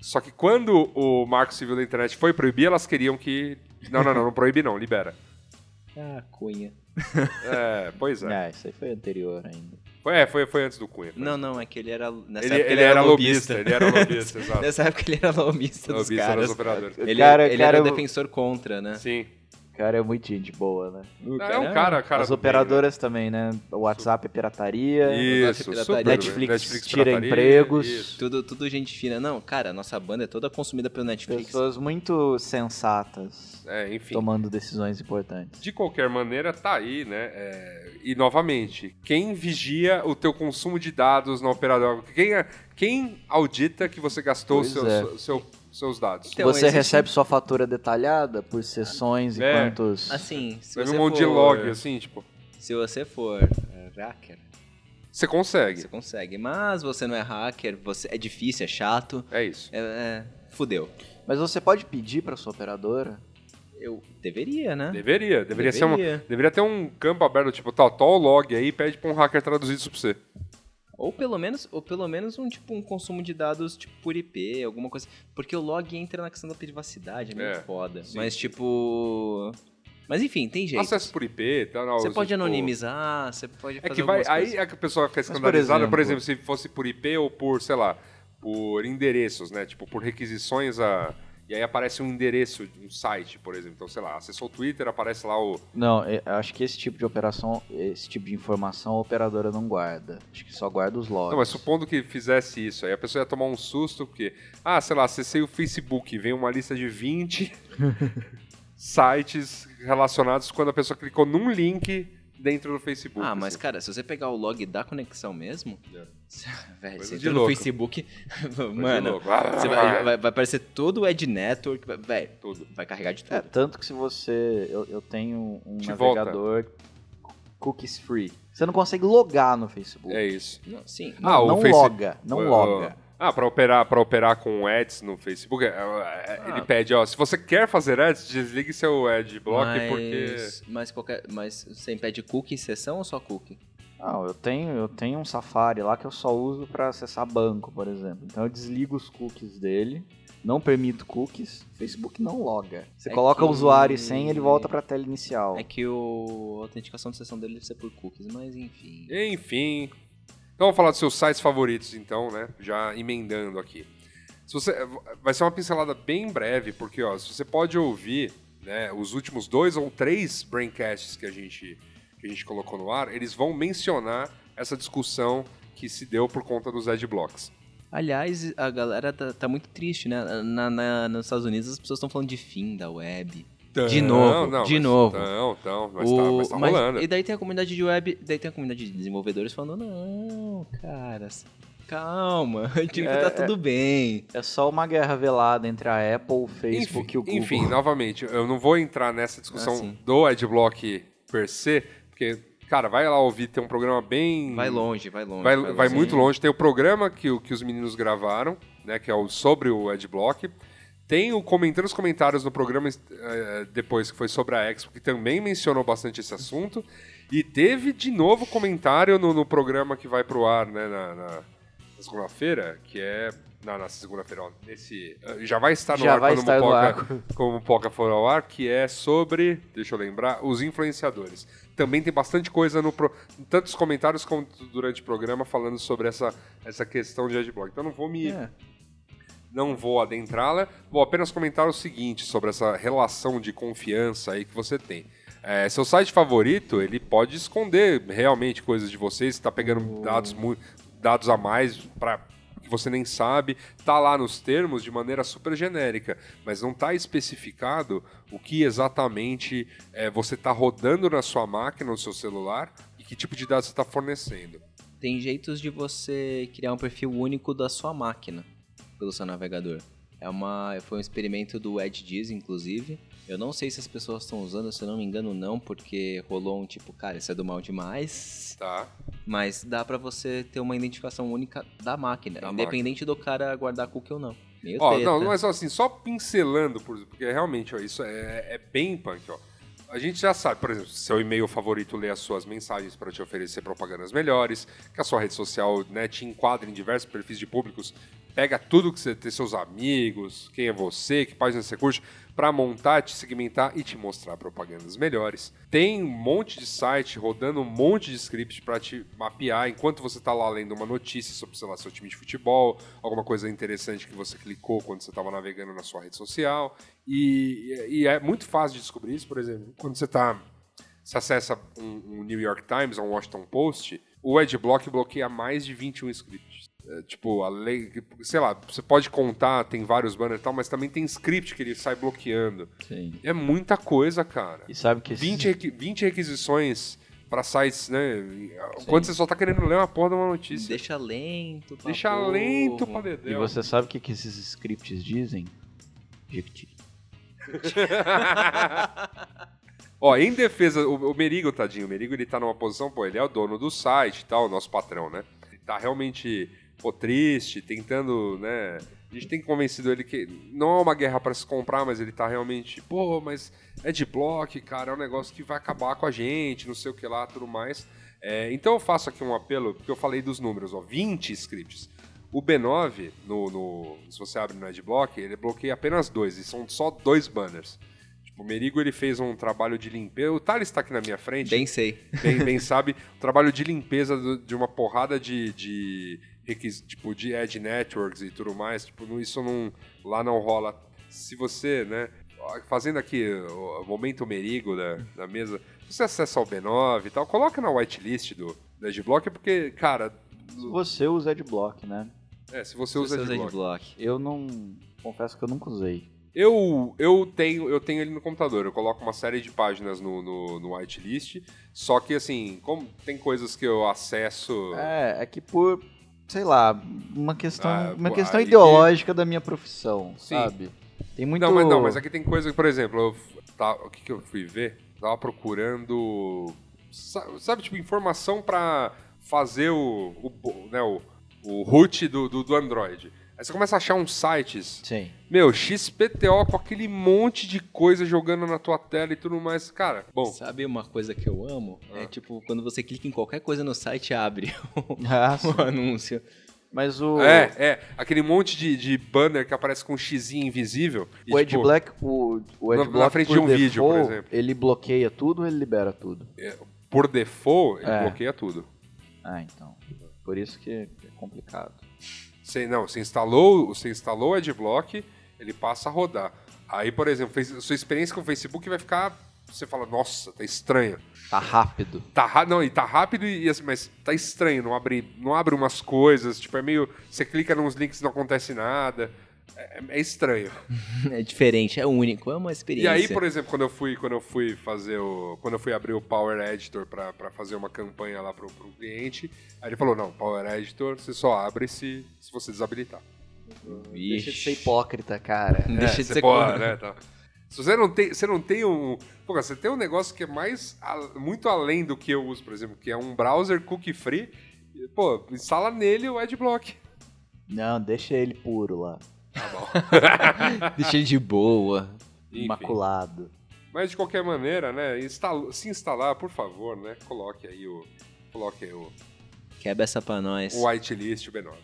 Só que quando o Marco Civil da Internet foi proibir, elas queriam que. [LAUGHS] Não, não, não, não proíbe não, libera. Ah, cunha. É, pois é. [LAUGHS] Ah, isso aí foi anterior ainda. Foi, é, foi, foi antes do Cunha. foi Não, não, é que ele era. Nessa Ele, época ele era lobista, ele era lobista, [LAUGHS] exato. Nessa época ele era lobista dos Lobista caras. das operadoras. Ele, Cara- ele cara, era eu- defensor contra, né? Sim. O cara é muito gente boa, né? Não, é um cara, cara As do operadoras também, né? O WhatsApp é pirataria. bem, né? Isso, Pirataria. super. Netflix tira pirataria, empregos. isso. Tudo, tudo gente fina. Não, cara, nossa banda é toda consumida pelo Netflix. Pessoas muito sensatas É, enfim. tomando decisões importantes. De qualquer maneira, tá aí, né? É, E novamente, quem vigia o teu consumo de dados na operadora? Quem, é- quem audita que você gastou seus, é. seu- seus dados? Então, você existe- recebe sua fatura detalhada por sessões e É. quantos. Assim, se Você um monte for... de log, assim, tipo. Se você for é, hacker, Você consegue. você consegue. Mas você não é hacker, você é difícil, é chato. É isso. É, é, fudeu. Mas você pode pedir para sua operadora. Eu deveria, né? Deveria. Deveria, Ser uma, Deveria. deveria ter um campo aberto, tipo, tal, tal log aí, pede pra um hacker traduzir isso pra você. Ou pelo menos, ou pelo menos um tipo um consumo de dados tipo por IP, alguma coisa. Porque o log entra na questão da privacidade, é meio É, foda. sim. Mas tipo. Mas enfim, tem jeito. Acesso por IP, tá? Não, Você pode tipo, anonimizar, você pode É fazer que vai. Aí é a pessoa fica por escandalizada, por exemplo, exemplo- se fosse por IP ou por, sei lá, por endereços, né? Tipo, por requisições a. E aí aparece um endereço de um site, por exemplo. Então, sei lá, acessou o Twitter, aparece lá o. Não, eu acho que esse tipo de operação, esse tipo de informação a operadora não guarda. Acho que só guarda os logs. Não, mas supondo que fizesse isso, aí a pessoa ia tomar um susto, porque, ah, sei lá, acessei o Facebook, vem uma lista de 20 [LAUGHS] sites relacionados quando a pessoa clicou num link dentro do Facebook. Ah, mas assim. cara, se você pegar o log da conexão mesmo, É. [LAUGHS] velho, Coisa você entra no louco. Facebook, [LAUGHS] mano, você vai, vai, vai aparecer todo o Ad Network, vai- velho, Tudo. vai carregar de tudo. É, tanto que se você. Eu, eu tenho um De navegador cookies free. Você não consegue logar no Facebook. É isso. Não, sim, Ah, o não Face- loga, não o- loga. Ah, para operar, pra operar com ads no Facebook, é, é, ele pede, ó, se você quer fazer ads, desligue seu adblock mas, porque mas, qualquer, mas você impede cookie em sessão ou só cookie? Não, eu tenho, eu tenho um Safari lá que eu só uso para acessar banco, por exemplo. Então eu desligo os cookies dele, não permito cookies, o Facebook não loga. Você É coloca que- usuário e senha, ele volta para a tela inicial. É que o, a autenticação de sessão dele deve ser por cookies, mas enfim. Enfim. Então vamos falar dos seus sites favoritos, então, né? Já emendando aqui. Se você, vai ser uma pincelada bem breve, porque ó, se você pode ouvir né, os últimos dois ou três braincasts que a gente que a gente colocou no ar, eles vão mencionar essa discussão que se deu por conta dos adblocks. Aliás, a galera tá, tá muito triste, né? Na, na- nos Estados Unidos as pessoas estão falando de fim da web. De novo, de mas, novo. Não, não, mas O- tá, mas tá mas- rolando. E daí tem a comunidade de web, daí tem a comunidade de desenvolvedores falando, não, cara, calma, [LAUGHS] tipo, É, tá é- tudo bem. É só uma guerra velada entre a Apple, o Facebook enfim, e o Google. Enfim, novamente, eu não vou entrar nessa discussão Ah, do adblock per se, porque, cara, vai lá ouvir, tem um programa bem... Vai longe, vai longe. Vai, vai longe. muito longe. Tem o programa que, o- que os meninos gravaram, né, que é o sobre o adblock. Tem o comentando os comentários no programa eh, depois, que foi sobre a Expo, que também mencionou bastante esse assunto. E teve de novo comentário no, no programa que vai pro ar né, na, na- segunda-feira, que é. Na, na segunda-feira, nesse. eh, Já vai estar no Já ar vai quando estar [LAUGHS] o ar. como o Poca for ao ar, que é sobre, deixa eu lembrar, os influenciadores. Também tem bastante coisa no pro, tantos comentários como durante o programa falando sobre essa, essa questão de adblock. Então não vou me É. não vou adentrá-la, vou apenas comentar o seguinte sobre essa relação de confiança aí que você tem. É, seu site favorito, ele pode esconder realmente coisas de você, você está pegando dados, mu- dados a mais para que você nem sabe, tá lá nos termos de maneira super genérica, mas não está especificado o que exatamente é, você está rodando na sua máquina, no seu celular, e que tipo de dados você está fornecendo. Tem jeitos de você criar um perfil único da sua máquina pelo seu navegador. É uma, foi um experimento do EdgeDiz, inclusive. Eu não sei se as pessoas estão usando, se eu não me engano, não, porque rolou um tipo, cara, isso é do mal demais. Tá? Mas dá pra você ter uma identificação única da máquina, Da independente do cara guardar cookie ou não. Meio Ó, treta. não, mas assim, só pincelando, por- porque realmente, ó, isso é, é bem punk, ó. A gente já sabe, por exemplo, seu e-mail favorito lê as suas mensagens para te oferecer propagandas melhores, que a sua rede social né, te enquadra em diversos perfis de públicos, pega tudo que você tem, seus amigos, quem é você, que página você curte, para montar, te segmentar e te mostrar propagandas melhores. Tem um monte de site rodando um monte de script para te mapear enquanto você está lá lendo uma notícia sobre, sei lá, seu time de futebol, alguma coisa interessante que você clicou quando você estava navegando na sua rede social. E, e é muito fácil de descobrir isso, por exemplo, quando você está se acessa um, um New York Times ou um Washington Post, o Adblock bloqueia mais de 21 scripts. É, tipo, a lei, sei lá, você pode contar, tem vários banners e tal, mas também tem script que ele sai bloqueando. Sim. É muita coisa, cara. E sabe que esses- 20, requi- 20 requisições pra sites, né? Quando você só tá querendo ler uma porra de uma notícia. Deixa lento pra Deixa povo. lento pra E dedéu. você sabe o que, que esses scripts dizem? Jequiti. [LAUGHS] Ó, em defesa, o, o Merigo, tadinho, o Merigo ele tá numa posição, pô, ele é o dono do site e tal, o nosso patrão, né? Ele tá realmente, pô, triste, tentando, né? A gente tem convencido ele que não é uma guerra pra se comprar, mas ele tá realmente, pô, mas é de bloco, cara, é um negócio que vai acabar com a gente, não sei o que lá, tudo mais. É, então eu faço aqui um apelo, porque eu falei dos números, ó, 20 scripts. O B9, no, no- se você abre no Adblock, ele bloqueia apenas dois, e são só dois banners. Tipo, o Merigo ele fez um trabalho de limpeza. O Thales está aqui na minha frente, Bem sei. bem, bem sabe, um trabalho de limpeza de uma porrada de, de tipo de ad networks e tudo mais. Tipo, isso não lá não rola. Se você, né, fazendo aqui o, momento Merigo da, da mesa, se você acessa o B9 e tal, coloca na whitelist do, do Adblock, porque, cara, Você usa Adblock, né? é, se você usa Seus Adblock. adblock. Eu não. Confesso que eu nunca usei. Eu, eu, tenho, eu tenho ele no computador, eu coloco uma série de páginas no, no, no whitelist, só que assim, como tem coisas que eu acesso. É, é que por. Sei lá, uma questão, Ah, uma questão aí ideológica da minha profissão, Sim. sabe? Tem muito. Não, mas, não, mas aqui tem coisa por exemplo, tá, o que, que eu fui ver? Tava procurando. sa- Sabe, tipo, informação pra fazer o. o né, o o root do, do, do Android. Aí você começa a achar uns sites, Sim. meu, XPTO com aquele monte de coisa jogando na tua tela e tudo mais. Cara, bom, Sabe uma coisa que eu amo? Ah. É tipo, quando você clica em qualquer coisa no site, abre [LAUGHS] Ah, anúncio. Mas o, é, é, aquele monte de, de banner que aparece com um xizinho invisível. e, o tipo, Adblock, o, o na- Adblock na frente de um vídeo, por default, exemplo. ele bloqueia tudo ou ele libera tudo? por default, ele É. bloqueia tudo. Ah, então. Por isso que é complicado. Você, não, você instalou, você instalou o Adblock, ele passa a rodar. Aí, por exemplo, fez- sua experiência com o Facebook vai ficar. Você fala, nossa, tá estranho. Tá rápido. Tá, não, e tá rápido, e, assim, mas tá estranho, não abre, não abre umas coisas, tipo, é meio. Você clica nos links e não acontece nada. É, é estranho. [LAUGHS] É diferente, é único, é uma E experiência. aí, por exemplo, quando eu fui, quando eu fui fazer o. Quando eu fui abrir o Power Editor pra, pra fazer uma campanha lá pro, pro cliente, aí ele falou, não, Power Editor você só abre se, se você desabilitar. Deixa de ser hipócrita, cara. Deixa de você ser pode, contra. né? tá. Se você não tem, você não tem um, pô, você tem um negócio que é mais muito além do que eu uso, por exemplo, que é um browser cookie free. e, Pô, instala nele o Adblock. Não, deixa ele puro lá. Tá bom. [LAUGHS] Deixa ele de boa. Enfim. Imaculado. Mas de qualquer maneira, né? se instalar, por favor, né? Coloque aí o, coloque aí o, Quebra essa pra nós. o whitelist, o B9.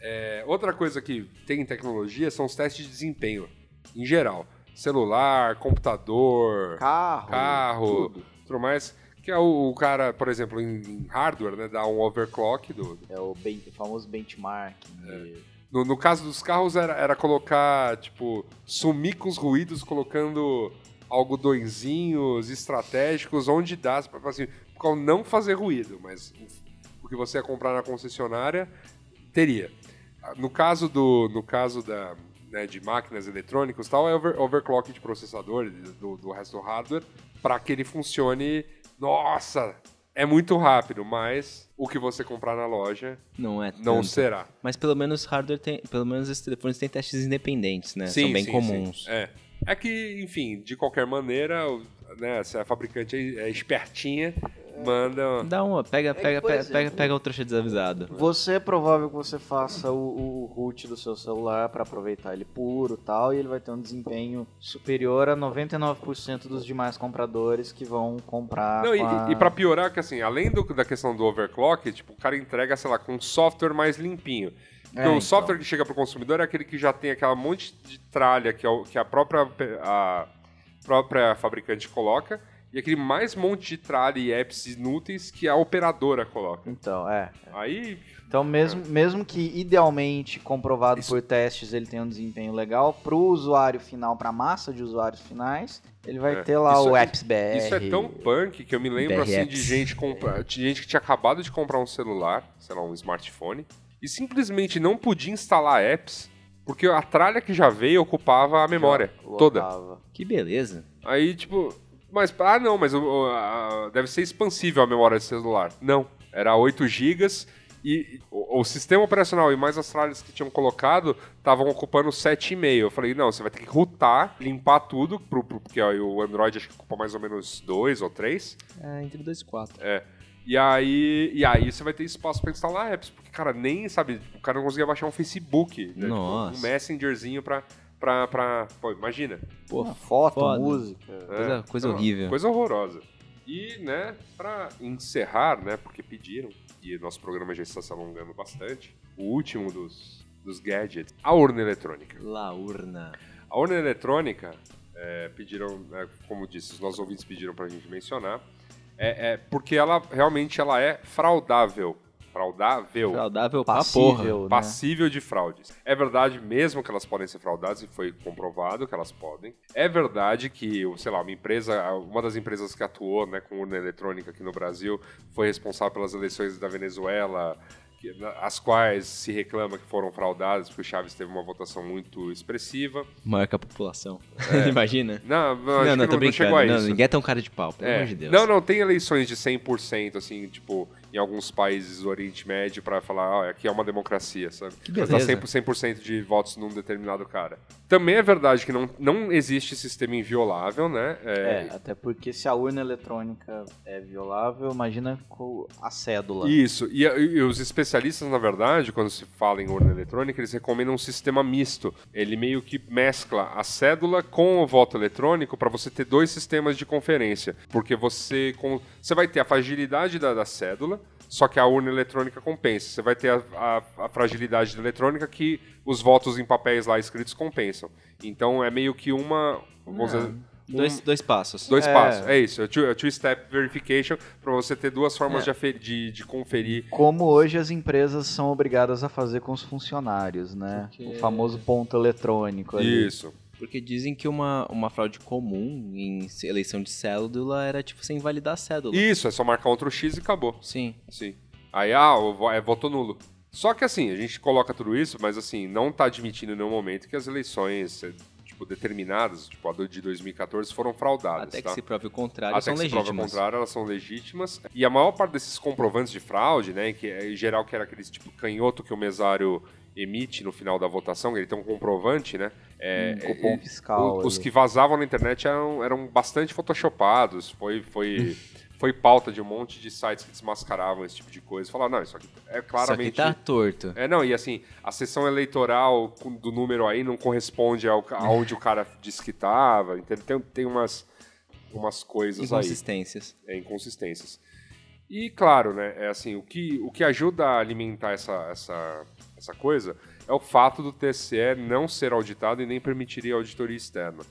É, outra coisa que tem em tecnologia são os testes de desempenho, em geral. Celular, computador, Carro. carro, tudo. tudo mais. Que é o, o cara, por exemplo, em, em hardware, né, dá um overclock. Do, É o, ben- o famoso benchmarking. de- no, no caso dos carros, era, era colocar, tipo, sumir com os ruídos, colocando algodõezinhos estratégicos onde dá, assim, pra não fazer ruído, mas o que você ia comprar na concessionária, teria. No caso, do, no caso da, né, de máquinas eletrônicas tal, é over, overclock de processador, do, do resto do hardware, para que ele funcione. Nossa, é muito rápido, mas o que você comprar na loja Não é não tanto. será. Mas pelo menos hardware tem. Pelo menos esses telefones têm testes independentes, né? São bem comuns. sim. É. É que, enfim, de qualquer maneira, né, se a fabricante é é espertinha, manda. Dá uma, pega, que, pega, por pega, exemplo, pega, pega o trouxa desavisado. Você é provável que você faça o, o root do seu celular para aproveitar ele puro e tal, e ele vai ter um desempenho superior a 99% dos demais compradores que vão comprar. Não, e, com a- e pra piorar, que assim, além do- da questão do overclock, tipo, o cara entrega, sei lá, com um software mais limpinho. Porque É, o então. software que chega pro consumidor é aquele que já tem aquela monte de tralha que, é o- que a própria, a própria fabricante coloca, e aquele mais monte de tralha e apps inúteis que a operadora coloca. Então, é. Aí, Então, mesmo, mesmo que idealmente comprovado Isso- por testes ele tenha um desempenho legal, pro usuário final, pra massa de usuários finais, ele vai É. ter lá Isso o é- Apps BR. Isso é tão punk que eu me lembro assim de BRX. gente comprar, de gente que tinha acabado de comprar um celular, sei lá, um smartphone, e simplesmente não podia instalar apps porque a tralha que já veio ocupava a memória toda. Que beleza. Aí, tipo, mas ah, não, mas a- deve ser expansível a memória do celular. Não, era 8 GB e o, o sistema operacional e mais as tralhas que tinham colocado estavam ocupando 7,5. Eu falei, não, você vai ter que rootar, limpar tudo, pro, pro- porque ó, o Android acho que ocupa mais ou menos 2 ou 3. É, entre 2 e 4. É. E aí, e aí você vai ter espaço pra instalar apps, porque, cara, nem, sabe, o cara não conseguia baixar um Facebook, né? Tipo, Nossa. um Messengerzinho pra, pra, pra... Pô, imagina. Pô, Uma foto, foda. música. Coisa- coisa não, horrível. Coisa horrorosa. E, né, pra encerrar, né, porque pediram, e nosso programa já está se alongando bastante, o último dos, dos gadgets, a urna eletrônica. La urna. A urna eletrônica, é, pediram, né, como disse, os nossos ouvintes pediram pra gente mencionar, é, é porque ela realmente ela é fraudável. Fraudável. Porra. Passível, né? Passível de fraudes. É verdade mesmo que elas podem ser fraudadas e foi comprovado que elas podem. É verdade que, sei lá, uma empresa, uma das empresas que atuou né, com urna eletrônica aqui no Brasil foi responsável pelas eleições da Venezuela, as quais se reclama que foram fraudadas porque o Chaves teve uma votação muito expressiva. Maior que a população. [LAUGHS] Imagina. Não, não, Não, não, não, não chegou a Não, isso. ninguém é tão cara de pau, pelo É. amor de Deus. Não, não, tem eleições de 100%, assim, tipo, em alguns países do Oriente Médio para falar, ó, aqui é uma democracia, sabe? Que Mas dá beleza. 100%, 100% de votos num determinado cara. Também é verdade que não, não existe sistema inviolável, né? É, até porque se a urna eletrônica é violável, imagina com a cédula. Isso, e, e os especialistas, na verdade, quando se fala em urna eletrônica, eles recomendam um sistema misto. Ele meio que mescla a cédula com o voto eletrônico para você ter dois sistemas de conferência. Porque você, com, você vai ter a fragilidade da, da cédula, só que a urna eletrônica compensa. Você vai ter a, a- a fragilidade da eletrônica que os votos em papéis lá escritos compensam. Então é meio que uma. Vamos dizer, um- Dois, dois passos. Dois É. passos, é isso. É two- é two-step verification para você ter duas formas É. de, de, de conferir Como hoje as empresas são obrigadas a fazer com os funcionários, né? Porque- O famoso ponto eletrônico ali. Isso. Porque dizem que uma, uma fraude comum em eleição de cédula era tipo sem validar a cédula. Isso, é só marcar outro X e acabou. Sim. Sim. Aí, ah, é voto nulo. Só que assim, a gente coloca tudo isso, mas assim, não tá admitindo em nenhum momento que as eleições, eh, tipo, determinadas, tipo a de 2014, foram fraudadas, Até que tá? se prove o contrário, Até são que se prova o contrário, elas são legítimas. E a maior parte desses comprovantes de fraude, né, que é, em geral que era aqueles tipo canhoto que o mesário emite no final da votação, ele tem um comprovante, né? É, Um cupom é, fiscal. os ali. que vazavam na internet eram, eram bastante photoshopados. Foi, foi, [LAUGHS] foi pauta de um monte de sites que desmascaravam esse tipo de coisa. Falaram, não, isso aqui é Só que claramente. tá torto. É, não, e assim, a sessão eleitoral do número aí não corresponde ao, [LAUGHS] aonde o cara disse que tava. Entendeu? Tem, tem umas, umas coisas aí Inconsistências. é, inconsistências. E claro, né, é assim, o que, o que ajuda a alimentar essa, essa, essa coisa é o fato do TSE não ser auditado e nem permitiria auditoria externa.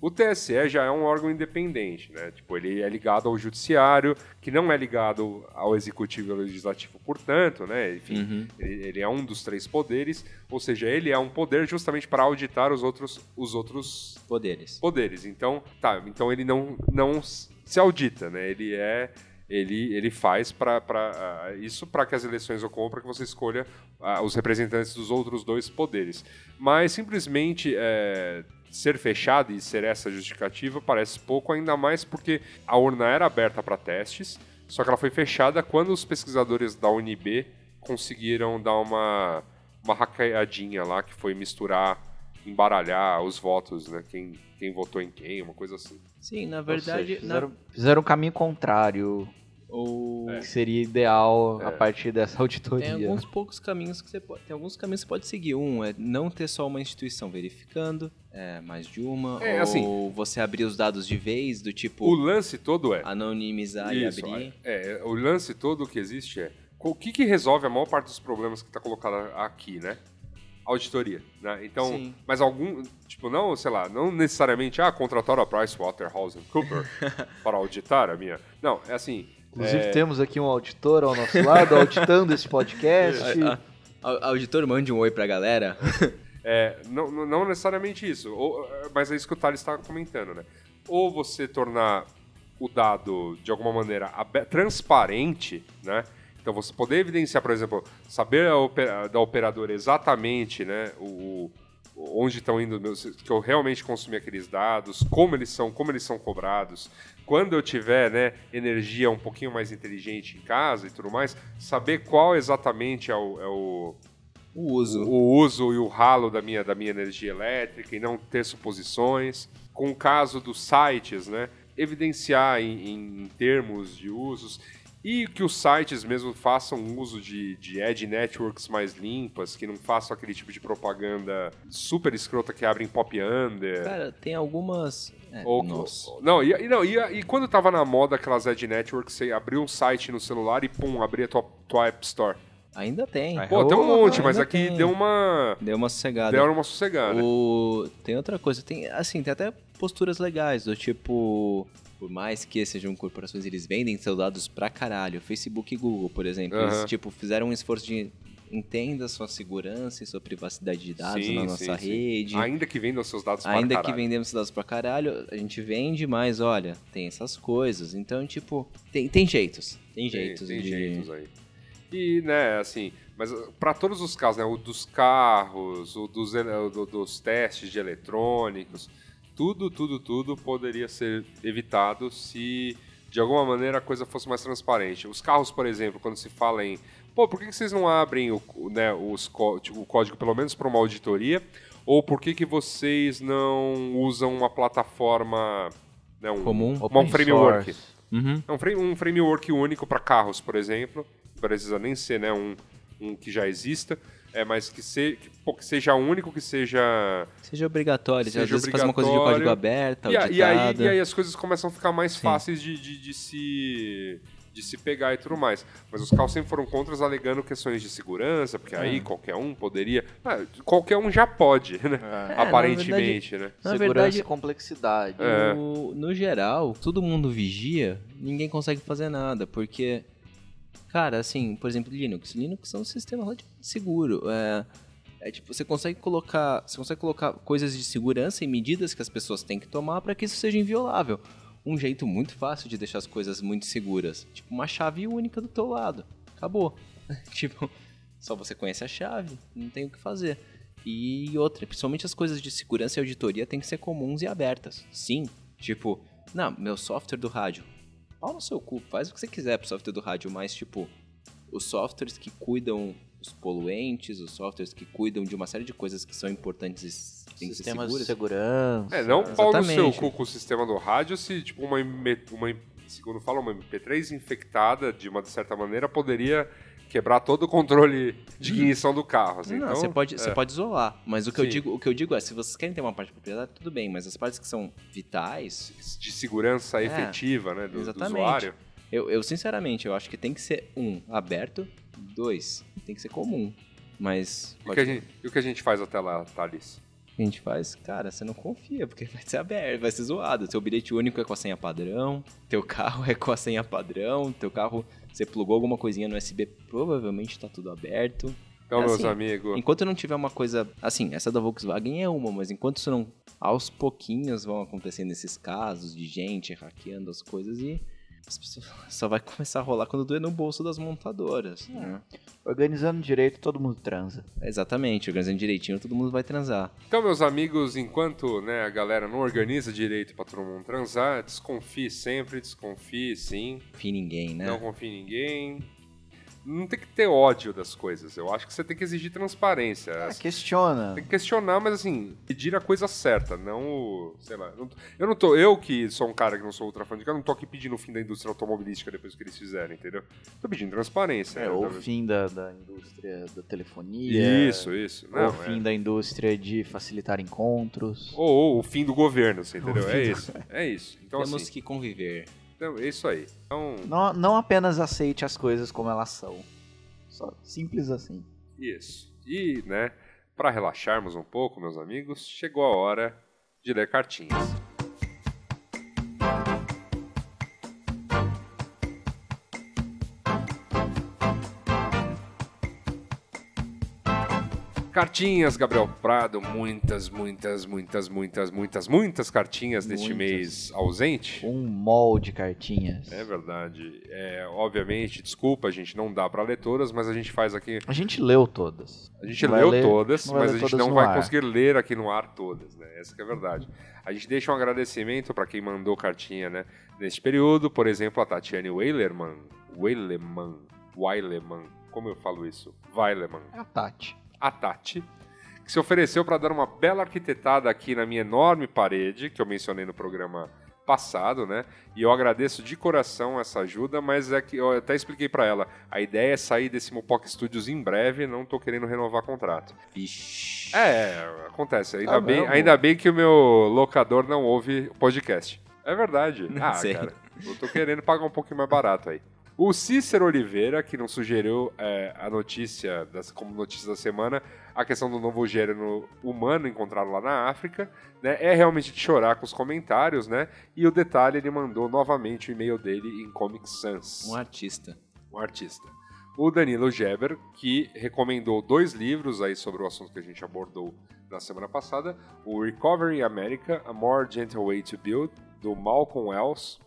O TSE já é um órgão independente, né? Tipo, ele é ligado ao judiciário, que não é ligado ao executivo e ao legislativo, portanto, né? Enfim, Uhum. ele, é um dos três poderes, ou seja, ele é um poder justamente para auditar os outros, os outros Poderes. poderes. Então, tá, então ele não, não se audita, né? Ele é ele, ele faz para isso para que as eleições ocorram, para que você escolha ah, os representantes dos outros dois poderes. Mas simplesmente é, ser fechado e ser essa justificativa parece pouco, ainda mais porque a urna era aberta para testes, só que ela foi fechada quando os pesquisadores da UNB conseguiram dar uma, uma hackeadinha lá, que foi misturar, embaralhar os votos, né? Quem, quem votou em quem, uma coisa assim. Sim, na verdade. seja, fizeram, fizeram um caminho contrário, na- o... que seria ideal É. a partir dessa [LAUGHS] auditoria. Tem alguns poucos caminhos que você pode. Tem alguns caminhos que você pode seguir. Um é não ter só uma instituição verificando, é, mais de uma. É, ou assim- você abrir os dados de vez, do tipo O lance todo é. anonimizar Isso, e abrir. é, é, o lance todo que existe é o que, que resolve a maior parte dos problemas que está colocado aqui, né? Auditoria, né? Então, Sim. mas algum, tipo, não, sei lá, não necessariamente, ah, contratar a PricewaterhouseCoopers [LAUGHS] para auditar a minha. Não, é assim, Inclusive, temos aqui um auditor ao nosso lado, auditando esse podcast. A- a- auditor, mande um oi pra galera. [LAUGHS] É, não, não- necessariamente isso, ou- mas é isso que o Thales está comentando, né? Ou você tornar o dado de alguma maneira transparente, né? Então você poder evidenciar, por exemplo, saber opera- da operadora exatamente, né? O, o- onde estão indo meus, que eu realmente consumi aqueles dados, como eles são, como eles são cobrados. Quando eu tiver, né, energia um pouquinho mais inteligente em casa e tudo mais, saber qual exatamente é o- é o O uso. o uso e o ralo da minha, da minha energia elétrica e não ter suposições. Com o caso dos sites, né? Evidenciar em, em termos de usos e que os sites mesmo façam uso de, de ad networks mais limpas, que não façam aquele tipo de propaganda super escrota que abrem pop under. Cara, tem algumas. É, Ou, nossa. não, e, não e, e quando tava na moda aquelas ad networks, você abriu um site no celular e pum, abria tua, tua App Store. Ainda tem. Pô, tem um monte, mas ainda aqui tem. deu uma. Deu uma sossegada. Deu uma sossegada. O... Tem outra coisa, tem assim, tem até posturas legais, do tipo, por mais que sejam corporações, eles vendem seus dados pra caralho. Facebook e Google, por exemplo, eles Aham. tipo fizeram um esforço de entenda sua segurança e sua privacidade de dados Sim, na sim, nossa sim. rede. Ainda que vendam seus dados Ainda que caralho. vendemos seus dados pra caralho, a gente vende, mas olha, tem essas coisas. Então, tipo, tem, tem jeitos. Tem Tem, jeitos tem de. jeitos aí. E, né, assim, mas para todos os casos, né, o dos carros, o dos, do- dos testes de eletrônicos, tudo, tudo, tudo poderia ser evitado se de alguma maneira a coisa fosse mais transparente. Os carros, por exemplo, quando se fala em, pô, por que vocês não abrem o, né, os, tipo, o código pelo menos para uma auditoria? Ou por que que vocês não usam uma plataforma, né, um, Comum. uma- um Open framework? Uhum. É um, frame- um framework único para carros, por exemplo. Não precisa nem ser né, um, um que já exista, é, mas que, se, que, pô, que seja único, que seja. Seja obrigatório, Seja às vezes faz uma coisa de código aberto, E, e aí, e aí as coisas começam a ficar mais Sim. fáceis de, de, de se. De se pegar e tudo mais. Mas os carros sempre foram contras alegando questões de segurança, porque aí qualquer um poderia. Ah, qualquer um já pode, né? É, Aparentemente, né? Na Segurança verdade, e complexidade. É. no, no geral, todo mundo vigia, ninguém consegue fazer nada, porque, cara, assim, por exemplo, Linux. Linux é um sistema relativamente seguro. É, é tipo, você consegue colocar, você consegue colocar coisas de segurança e medidas que as pessoas têm que tomar para que isso seja inviolável. Um jeito muito fácil de deixar as coisas muito seguras, tipo uma chave única do teu lado. Acabou. [LAUGHS] tipo, só você conhece a chave, não tem o que fazer. E outra, principalmente as coisas de segurança e auditoria têm que ser comuns e abertas. Sim, tipo, não, meu software do rádio. Pau no seu cu, faz o que você quiser pro software do rádio, mas tipo, os softwares que cuidam os poluentes, os softwares que cuidam de uma série de coisas que são importantes e têm que ser Sistemas de segurança. É, não pau no seu cu com o sistema do rádio se, tipo, uma, uma segundo fala, uma MP3 infectada, de uma certa maneira, poderia quebrar todo o controle de ignição do carro. Assim. Não, então, você pode, é. você pode isolar, mas o que, eu digo, o que eu digo é, se vocês querem ter uma parte de propriedade, tudo bem, mas as partes que são vitais, de segurança É, efetiva, né, do, do exatamente. usuário. eu, eu sinceramente, eu acho que tem que ser, um, aberto, dois, tem que ser comum. Mas E o que, a gente, o que a gente faz até lá, Thales? A gente faz, cara, você não confia, porque vai ser aberto, vai ser zoado. Seu bilhete único é com a senha padrão, teu carro é com a senha padrão, teu carro, você plugou alguma coisinha no USB, provavelmente tá tudo aberto. Então, É meus assim, amigos, Enquanto não tiver uma coisa, assim, essa da Volkswagen é uma, mas enquanto isso não, aos pouquinhos vão acontecendo esses casos de gente hackeando as coisas e só vai começar a rolar quando doer no bolso das montadoras. né? Organizando direito, todo mundo transa. Exatamente, organizando direitinho, todo mundo vai transar. então, meus amigos, enquanto né, a galera não organiza direito pra todo mundo transar, desconfie sempre, desconfie sim, Enfim, ninguém, né? não confie em ninguém. Não tem que ter ódio das coisas. Eu acho que você tem que exigir transparência. Ah, questiona. Tem que questionar, mas assim, pedir a coisa certa, não o. Sei lá. eu não tô. Eu que sou um cara que não sou ultra fã de carro, não tô aqui pedindo o fim da indústria automobilística depois que eles fizerem, entendeu? Tô pedindo transparência. É, né? ou o fim da, da indústria da telefonia. Isso, isso. Ou Não, o fim é. da indústria de facilitar encontros. Ou, ou o fim do governo, você entendeu? É isso. É isso. Então, Temos assim, que conviver. Então, é isso aí. Então, Não, não apenas aceite as coisas como elas são. Só simples assim. isso. E, né, pra relaxarmos um pouco, meus amigos, chegou a hora de ler cartinhas. Cartinhas, Gabriel Prado, muitas, muitas, muitas, muitas, muitas, muitas cartinhas neste Muitas. mês ausente. Um molde de cartinhas. É verdade. É, obviamente, desculpa, a gente não dá pra ler todas, mas a gente faz aqui. A gente leu todas. A gente Não leu ler- todas, mas a gente todas não vai ar. conseguir ler aqui no ar todas, né? Essa que é a verdade. A gente deixa um agradecimento pra quem mandou cartinha, né? Neste período, por exemplo, a Tatiane Weilerman. Weileman. Weileman. Como eu falo isso? Weileman É a Tati. A Tati, que se ofereceu para dar uma bela arquitetada aqui na minha enorme parede, que eu mencionei no programa passado, né? E eu agradeço de coração essa ajuda, mas é que eu até expliquei para ela, a ideia é sair desse Mopoc Studios em breve, não tô querendo renovar contrato. Vixe. É, acontece. Ainda, Ah, bem, não, ainda bem que o meu locador não ouve o podcast. É verdade. [LAUGHS] Não ah, sei. cara, eu tô querendo pagar um pouquinho mais barato aí. O Cícero Oliveira, que nos sugeriu é, a notícia, das, como notícia da semana, a questão do novo gênero humano encontrado lá na África, né? É realmente de chorar com os comentários, né? E o detalhe, ele mandou novamente o e-mail dele em Comic Sans Um artista. um artista. O Danilo Geber, que recomendou dois livros aí sobre o assunto que a gente abordou na semana passada, o Recovery America, A More Gentle Way to Build, do Malcolm Wells,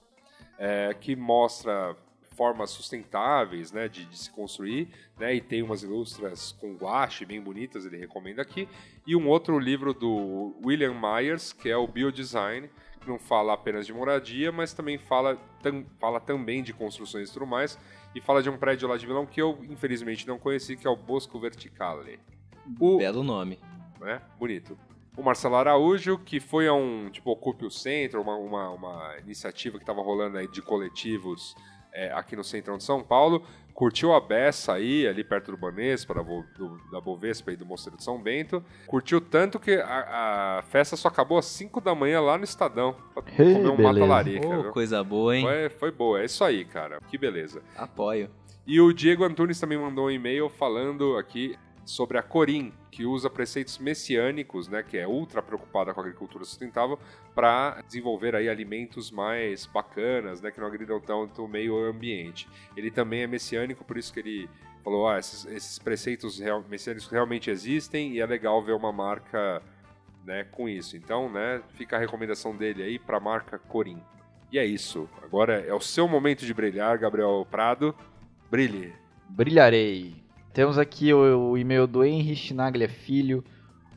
é, que mostra formas sustentáveis, né, de, de se construir, né, e tem umas ilustras com guache bem bonitas, ele recomenda aqui, e um outro livro do William Myers, que é o Biodesign, que não fala apenas de moradia, mas também fala, tam, fala também de construções e tudo mais, e fala de um prédio lá de Milão que eu, infelizmente, não conheci, que é o Bosco Verticale. O, Belo nome. né? Bonito. O Marcelo Araújo, que foi a um, tipo, Ocupe o Centro, uma, uma, uma iniciativa que estava rolando aí de coletivos é, aqui no centrão de São Paulo, curtiu a beça aí, ali perto do Banespa, da, Bo- do, da Bovespa e do Mosteiro de São Bento, curtiu tanto que a, a festa só acabou às 5 da manhã lá no Estadão, pra Ê, comer um beleza. mata-larica, viu? coisa boa, hein? Foi, foi boa, é isso aí, cara, que beleza. Apoio. E o Diego Antunes também mandou um e-mail falando aqui sobre a Corim, que usa preceitos messiânicos, né, que é ultra preocupada com a agricultura sustentável, para desenvolver aí alimentos mais bacanas, né, que não agridam tanto o meio ambiente. Ele também é messiânico, por isso que ele falou, ah, esses, esses preceitos real, messiânicos realmente existem e é legal ver uma marca, né, com isso. Então, né, fica a recomendação dele aí para a marca Corim. E é isso. Agora é o seu momento de brilhar, Gabriel Prado. Brilhe. Brilharei. Temos aqui o, o e-mail do Henry Schnaglia Filho.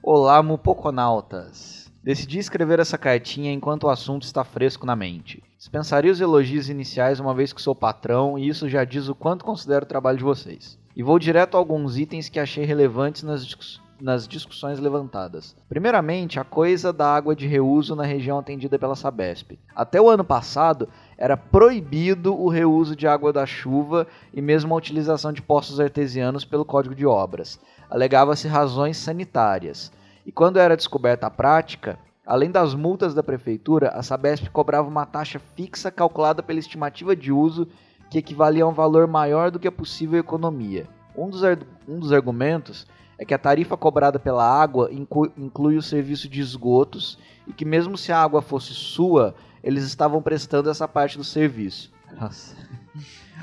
Olá, mupoconautas. Decidi escrever essa cartinha enquanto o assunto está fresco na mente. Dispensaria os elogios iniciais uma vez que sou patrão e isso já diz o quanto considero o trabalho de vocês. E vou direto a alguns itens que achei relevantes nas, discuss- nas discussões levantadas. Primeiramente, a coisa da água de reuso na região atendida pela Sabesp. Até o ano passado, era proibido o reuso de água da chuva e mesmo a utilização de poços artesianos pelo Código de Obras. Alegava-se razões sanitárias. E quando era descoberta a prática, além das multas da prefeitura, a Sabesp cobrava uma taxa fixa calculada pela estimativa de uso que equivalia a um valor maior do que a possível economia. Um dos, um dos argumentos é que a tarifa cobrada pela água inclu- inclui o serviço de esgotos e que mesmo se a água fosse sua, eles estavam prestando essa parte do serviço. Nossa.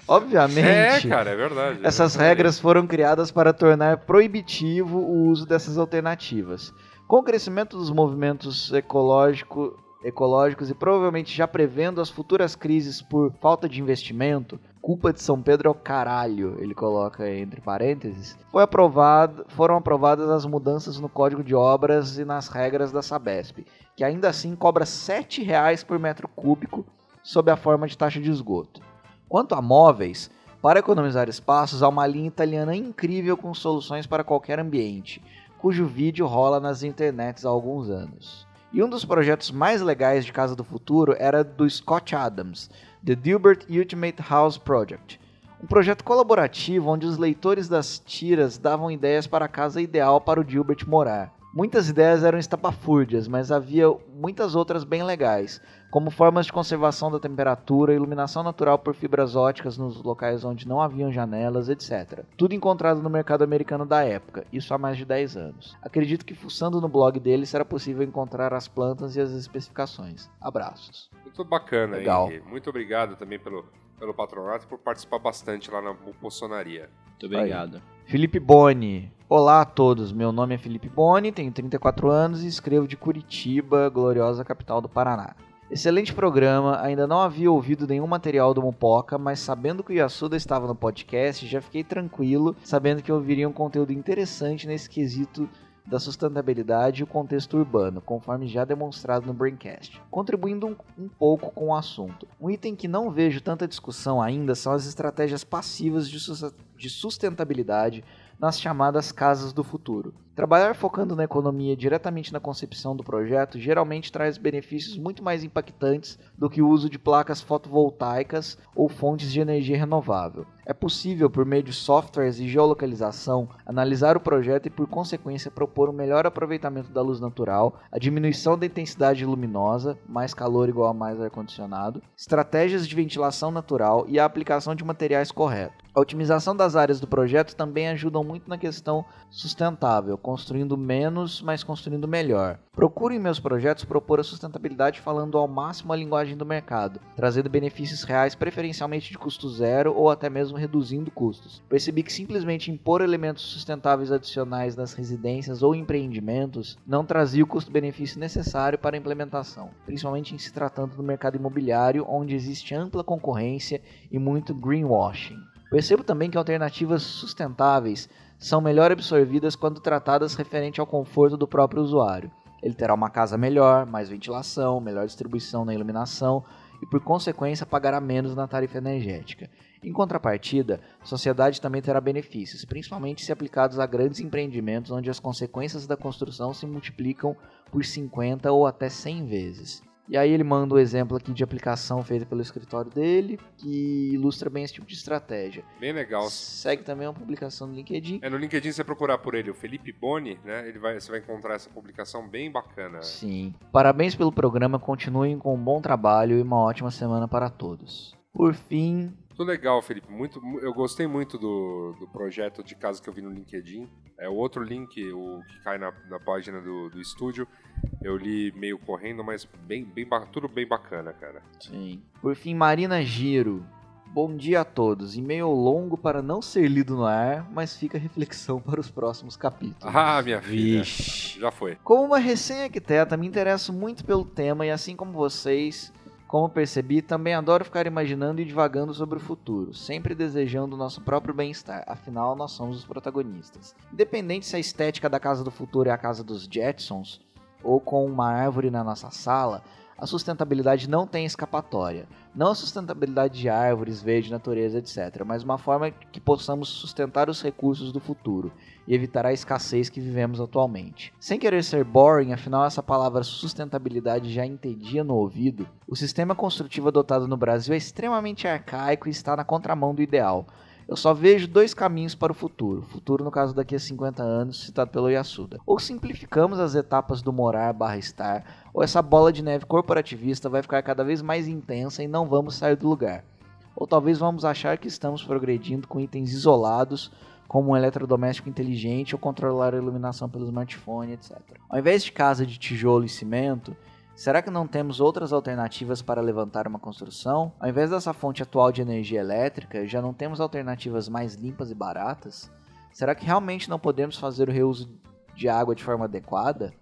Obviamente, É, cara, é verdade. essas É regras foram criadas para tornar proibitivo o uso dessas alternativas. Com o crescimento dos movimentos ecológico- ecológicos e provavelmente já prevendo as futuras crises por falta de investimento, culpa de São Pedro é o caralho, ele coloca entre parênteses, foi aprovado, foram aprovadas as mudanças no Código de Obras e nas regras da Sabesp, que ainda assim cobra 7 reais por metro cúbico sob a forma de taxa de esgoto. Quanto a móveis, para economizar espaços, há uma linha italiana incrível com soluções para qualquer ambiente, cujo vídeo rola nas internets há alguns anos. E um dos projetos mais legais de Casa do Futuro era do Scott Adams, The Dilbert Ultimate House Project. Um projeto colaborativo onde os leitores das tiras davam ideias para a casa ideal para o Gilbert morar. Muitas ideias eram estapafúrdias, mas havia muitas outras bem legais, como formas de conservação da temperatura, iluminação natural por fibras óticas nos locais onde não haviam janelas, etc. Tudo encontrado no mercado americano da época, isso há mais de 10 anos. Acredito que fuçando no blog dele será possível encontrar as plantas e as especificações. Abraços. Muito bacana, Legal. Henry. Muito obrigado também pelo, pelo patronato e por participar bastante lá na Bolsonaria. Muito obrigado. Felipe Boni. Olá a todos, meu nome é Felipe Boni, tenho 34 anos e escrevo de Curitiba, gloriosa capital do Paraná. Excelente programa, ainda não havia ouvido nenhum material do Mupoca, mas sabendo que o Yasuda estava no podcast, já fiquei tranquilo, sabendo que ouviria um conteúdo interessante nesse quesito da sustentabilidade e o contexto urbano, conforme já demonstrado no Braincast, contribuindo um, um pouco com o assunto. Um item que não vejo tanta discussão ainda são as estratégias passivas de, de sustentabilidade nas chamadas casas do futuro. Trabalhar focando na economia diretamente na concepção do projeto geralmente traz benefícios muito mais impactantes do que o uso de placas fotovoltaicas ou fontes de energia renovável. É possível, por meio de softwares e geolocalização, analisar o projeto e, por consequência, propor um melhor aproveitamento da luz natural, a diminuição da intensidade luminosa, mais calor igual a mais ar-condicionado, estratégias de ventilação natural e a aplicação de materiais corretos. A otimização das áreas do projeto também ajudam muito na questão sustentável, construindo menos, mas construindo melhor. Procuro em meus projetos propor a sustentabilidade falando ao máximo a linguagem do mercado, trazendo benefícios reais preferencialmente de custo zero ou até mesmo reduzindo custos. Percebi que simplesmente impor elementos sustentáveis adicionais nas residências ou empreendimentos não trazia o custo-benefício necessário para a implementação, principalmente em se tratando do mercado imobiliário, onde existe ampla concorrência e muito greenwashing. Percebo também que alternativas sustentáveis são melhor absorvidas quando tratadas referente ao conforto do próprio usuário. Ele terá uma casa melhor, mais ventilação, melhor distribuição na iluminação e, por consequência, pagará menos na tarifa energética. Em contrapartida, a sociedade também terá benefícios, principalmente se aplicados a grandes empreendimentos onde as consequências da construção se multiplicam por 50 ou até 100 vezes. E aí ele manda o um exemplo aqui de aplicação feita pelo escritório dele, que ilustra bem esse tipo de estratégia. Bem legal. Segue também uma publicação no LinkedIn. É, no LinkedIn você procurar por ele, o Felipe Boni, né? Ele vai, você vai encontrar essa publicação bem bacana. Sim. Parabéns pelo programa, continuem com um bom trabalho e uma ótima semana para todos. Por fim, muito legal, Felipe. Muito, eu gostei muito do, do projeto de casa que eu vi no LinkedIn. É o outro link, o que cai na, na página do, do estúdio. Eu li meio correndo, mas bem, bem, tudo bem bacana, cara. Sim. Por fim, Marina Giro. Bom dia a todos. E-mail longo para não ser lido no ar, mas fica reflexão [LAUGHS] para os próximos capítulos. Ah, minha filha. Vixe. Já foi. Como uma recém-arquiteta, me interesso muito pelo tema e assim como vocês, como percebi, também adoro ficar imaginando e divagando sobre o futuro, sempre desejando o nosso próprio bem-estar, afinal nós somos os protagonistas. Independente se a estética da casa do futuro é a casa dos Jetsons, ou com uma árvore na nossa sala, a sustentabilidade não tem escapatória. Não a sustentabilidade de árvores, verde, natureza, etc., mas uma forma que possamos sustentar os recursos do futuro e evitar a escassez que vivemos atualmente. Sem querer ser boring, afinal essa palavra sustentabilidade já entendia no ouvido, o sistema construtivo adotado no Brasil é extremamente arcaico e está na contramão do ideal. Eu só vejo dois caminhos para o futuro. Futuro, no caso, daqui a 50 anos, citado pelo Yasuda. Ou simplificamos as etapas do morar barra estar, ou essa bola de neve corporativista vai ficar cada vez mais intensa e não vamos sair do lugar. Ou talvez vamos achar que estamos progredindo com itens isolados, como um eletrodoméstico inteligente ou controlar a iluminação pelo smartphone, etc. Ao invés de casa de tijolo e cimento, será que não temos outras alternativas para levantar uma construção? Ao invés dessa fonte atual de energia elétrica, já não temos alternativas mais limpas e baratas? Será que realmente não podemos fazer o reuso de água de forma adequada?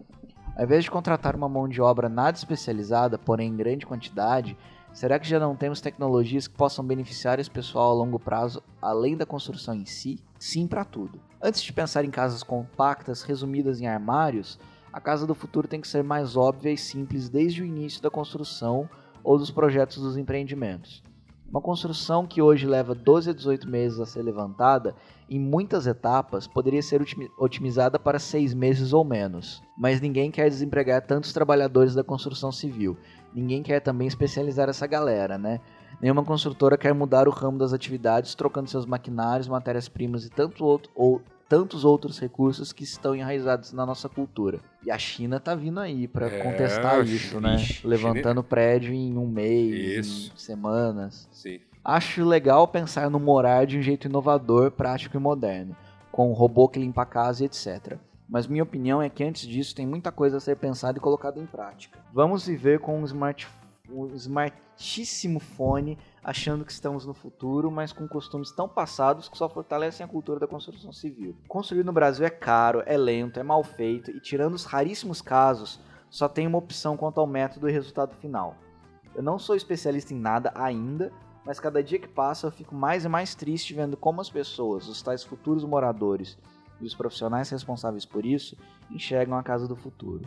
Ao invés de contratar uma mão de obra nada especializada, porém em grande quantidade, será que já não temos tecnologias que possam beneficiar esse pessoal a longo prazo, além da construção em si? Sim para tudo. Antes de pensar em casas compactas resumidas em armários, a casa do futuro tem que ser mais óbvia e simples desde o início da construção ou dos projetos dos empreendimentos. Uma construção que hoje leva 12 a 18 meses a ser levantada, em muitas etapas, poderia ser otimizada para 6 meses ou menos. Mas ninguém quer desempregar tantos trabalhadores da construção civil. Ninguém quer também especializar essa galera, né? Nenhuma construtora quer mudar o ramo das atividades, trocando seus maquinários, matérias-primas e tanto outro, ou, tantos outros recursos que estão enraizados na nossa cultura. E a China tá vindo aí para é, contestar isso, né? Levantando China... prédio em um mês, isso. em semanas. Sim. Acho legal pensar no morar de um jeito inovador, prático e moderno, com um robô que limpa a casa e etc. Mas minha opinião é que antes disso tem muita coisa a ser pensada e colocada em prática. Vamos viver com um smartphone um smartíssimo fone, achando que estamos no futuro, mas com costumes tão passados que só fortalecem a cultura da construção civil. Construir no Brasil é caro, é lento, é mal feito e, tirando os raríssimos casos, só tem uma opção quanto ao método e resultado final. Eu não sou especialista em nada ainda, mas cada dia que passa eu fico mais e mais triste vendo como as pessoas, os tais futuros moradores e os profissionais responsáveis por isso, enxergam a casa do futuro.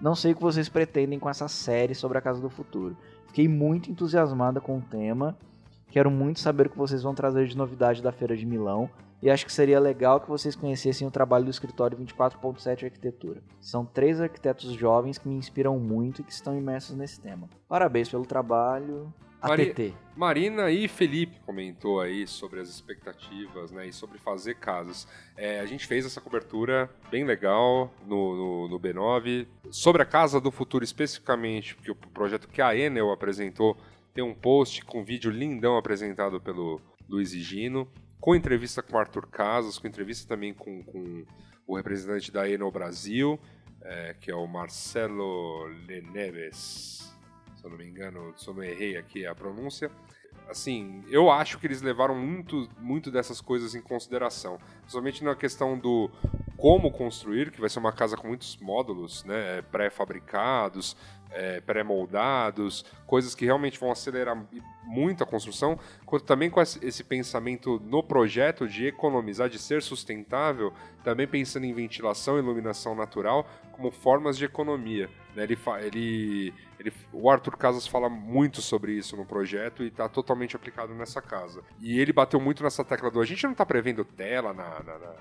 Não sei o que vocês pretendem com essa série sobre a Casa do Futuro. Fiquei muito entusiasmada com o tema. Quero muito saber o que vocês vão trazer de novidade da Feira de Milão. E acho que seria legal que vocês conhecessem o trabalho do escritório 24.7 Arquitetura. São três arquitetos jovens que me inspiram muito e que estão imersos nesse tema. Parabéns pelo trabalho. Mari Marina e Felipe comentou aí sobre as expectativas né, e sobre fazer casas. É, a gente fez essa cobertura bem legal no, no, no, B9. Sobre a Casa do Futuro especificamente, porque o projeto que a Enel apresentou tem um post com um vídeo lindão apresentado pelo Luiz Gino, com entrevista com Arthur Casas, com entrevista também com, com o representante da Eno Brasil, é, que é o Marcelo Leneves, se eu não me engano, se eu não errei aqui a pronúncia. Assim, eu acho que eles levaram muito, muito dessas coisas em consideração, principalmente na questão do como construir, que vai ser uma casa com muitos módulos, né, pré-fabricados, é, pré-moldados, coisas que realmente vão acelerar muito a construção, quanto também com esse pensamento no projeto de economizar, de ser sustentável, também pensando em ventilação e iluminação natural como formas de economia. Né? Ele, ele, ele, o Arthur Casas fala muito sobre isso no projeto e está totalmente aplicado nessa casa. E ele bateu muito nessa tecla do a gente não está prevendo tela na, na, na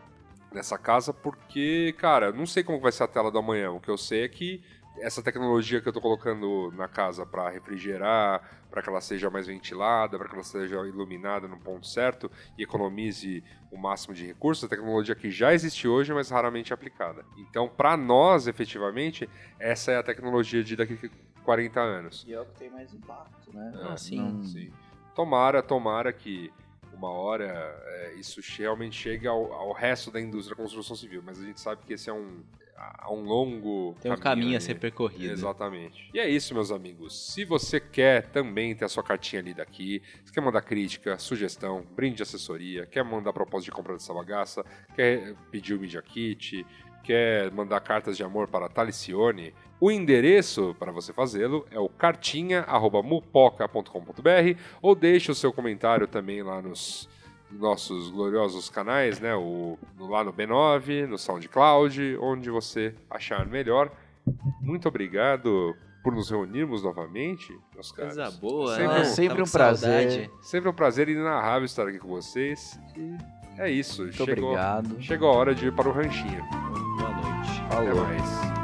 nessa casa porque, cara, não sei como vai ser a tela do amanhã. O que eu sei é que essa tecnologia que eu estou colocando na casa para refrigerar, para que ela seja mais ventilada, para que ela seja iluminada no ponto certo e economize o máximo de recursos, a tecnologia que já existe hoje, mas raramente aplicada. Então, para nós, efetivamente, essa é a tecnologia de daqui a 40 anos. E é o que tem mais impacto, né? Ah, sim. Não- Sim. Tomara, tomara que uma hora é, isso realmente chegue ao, ao resto da indústria da construção civil, mas a gente sabe que esse é um, a- um longo Tem um caminho a ser percorrido. Exatamente. E é isso, meus amigos. Se você quer também ter a sua cartinha lida aqui, se quer mandar crítica, sugestão, brinde de assessoria, quer mandar proposta de compra dessa bagaça, quer pedir o Media Kit, quer mandar cartas de amor para a Talicione, o endereço para você fazê-lo é o cartinha.mupoca.com.br ou deixe o seu comentário também lá nos nossos gloriosos canais, né? O, no- lá no B9, no SoundCloud, onde você achar melhor. Muito obrigado por nos reunirmos novamente, meus caros. Coisa boa, Sempre né? um- sempre um prazer. saudade. Sempre um prazer inenarrável estar aqui com vocês. E é isso. Muito chegou, obrigado. chegou a hora de ir para o ranchinho. Boa noite. Até Falou. mais.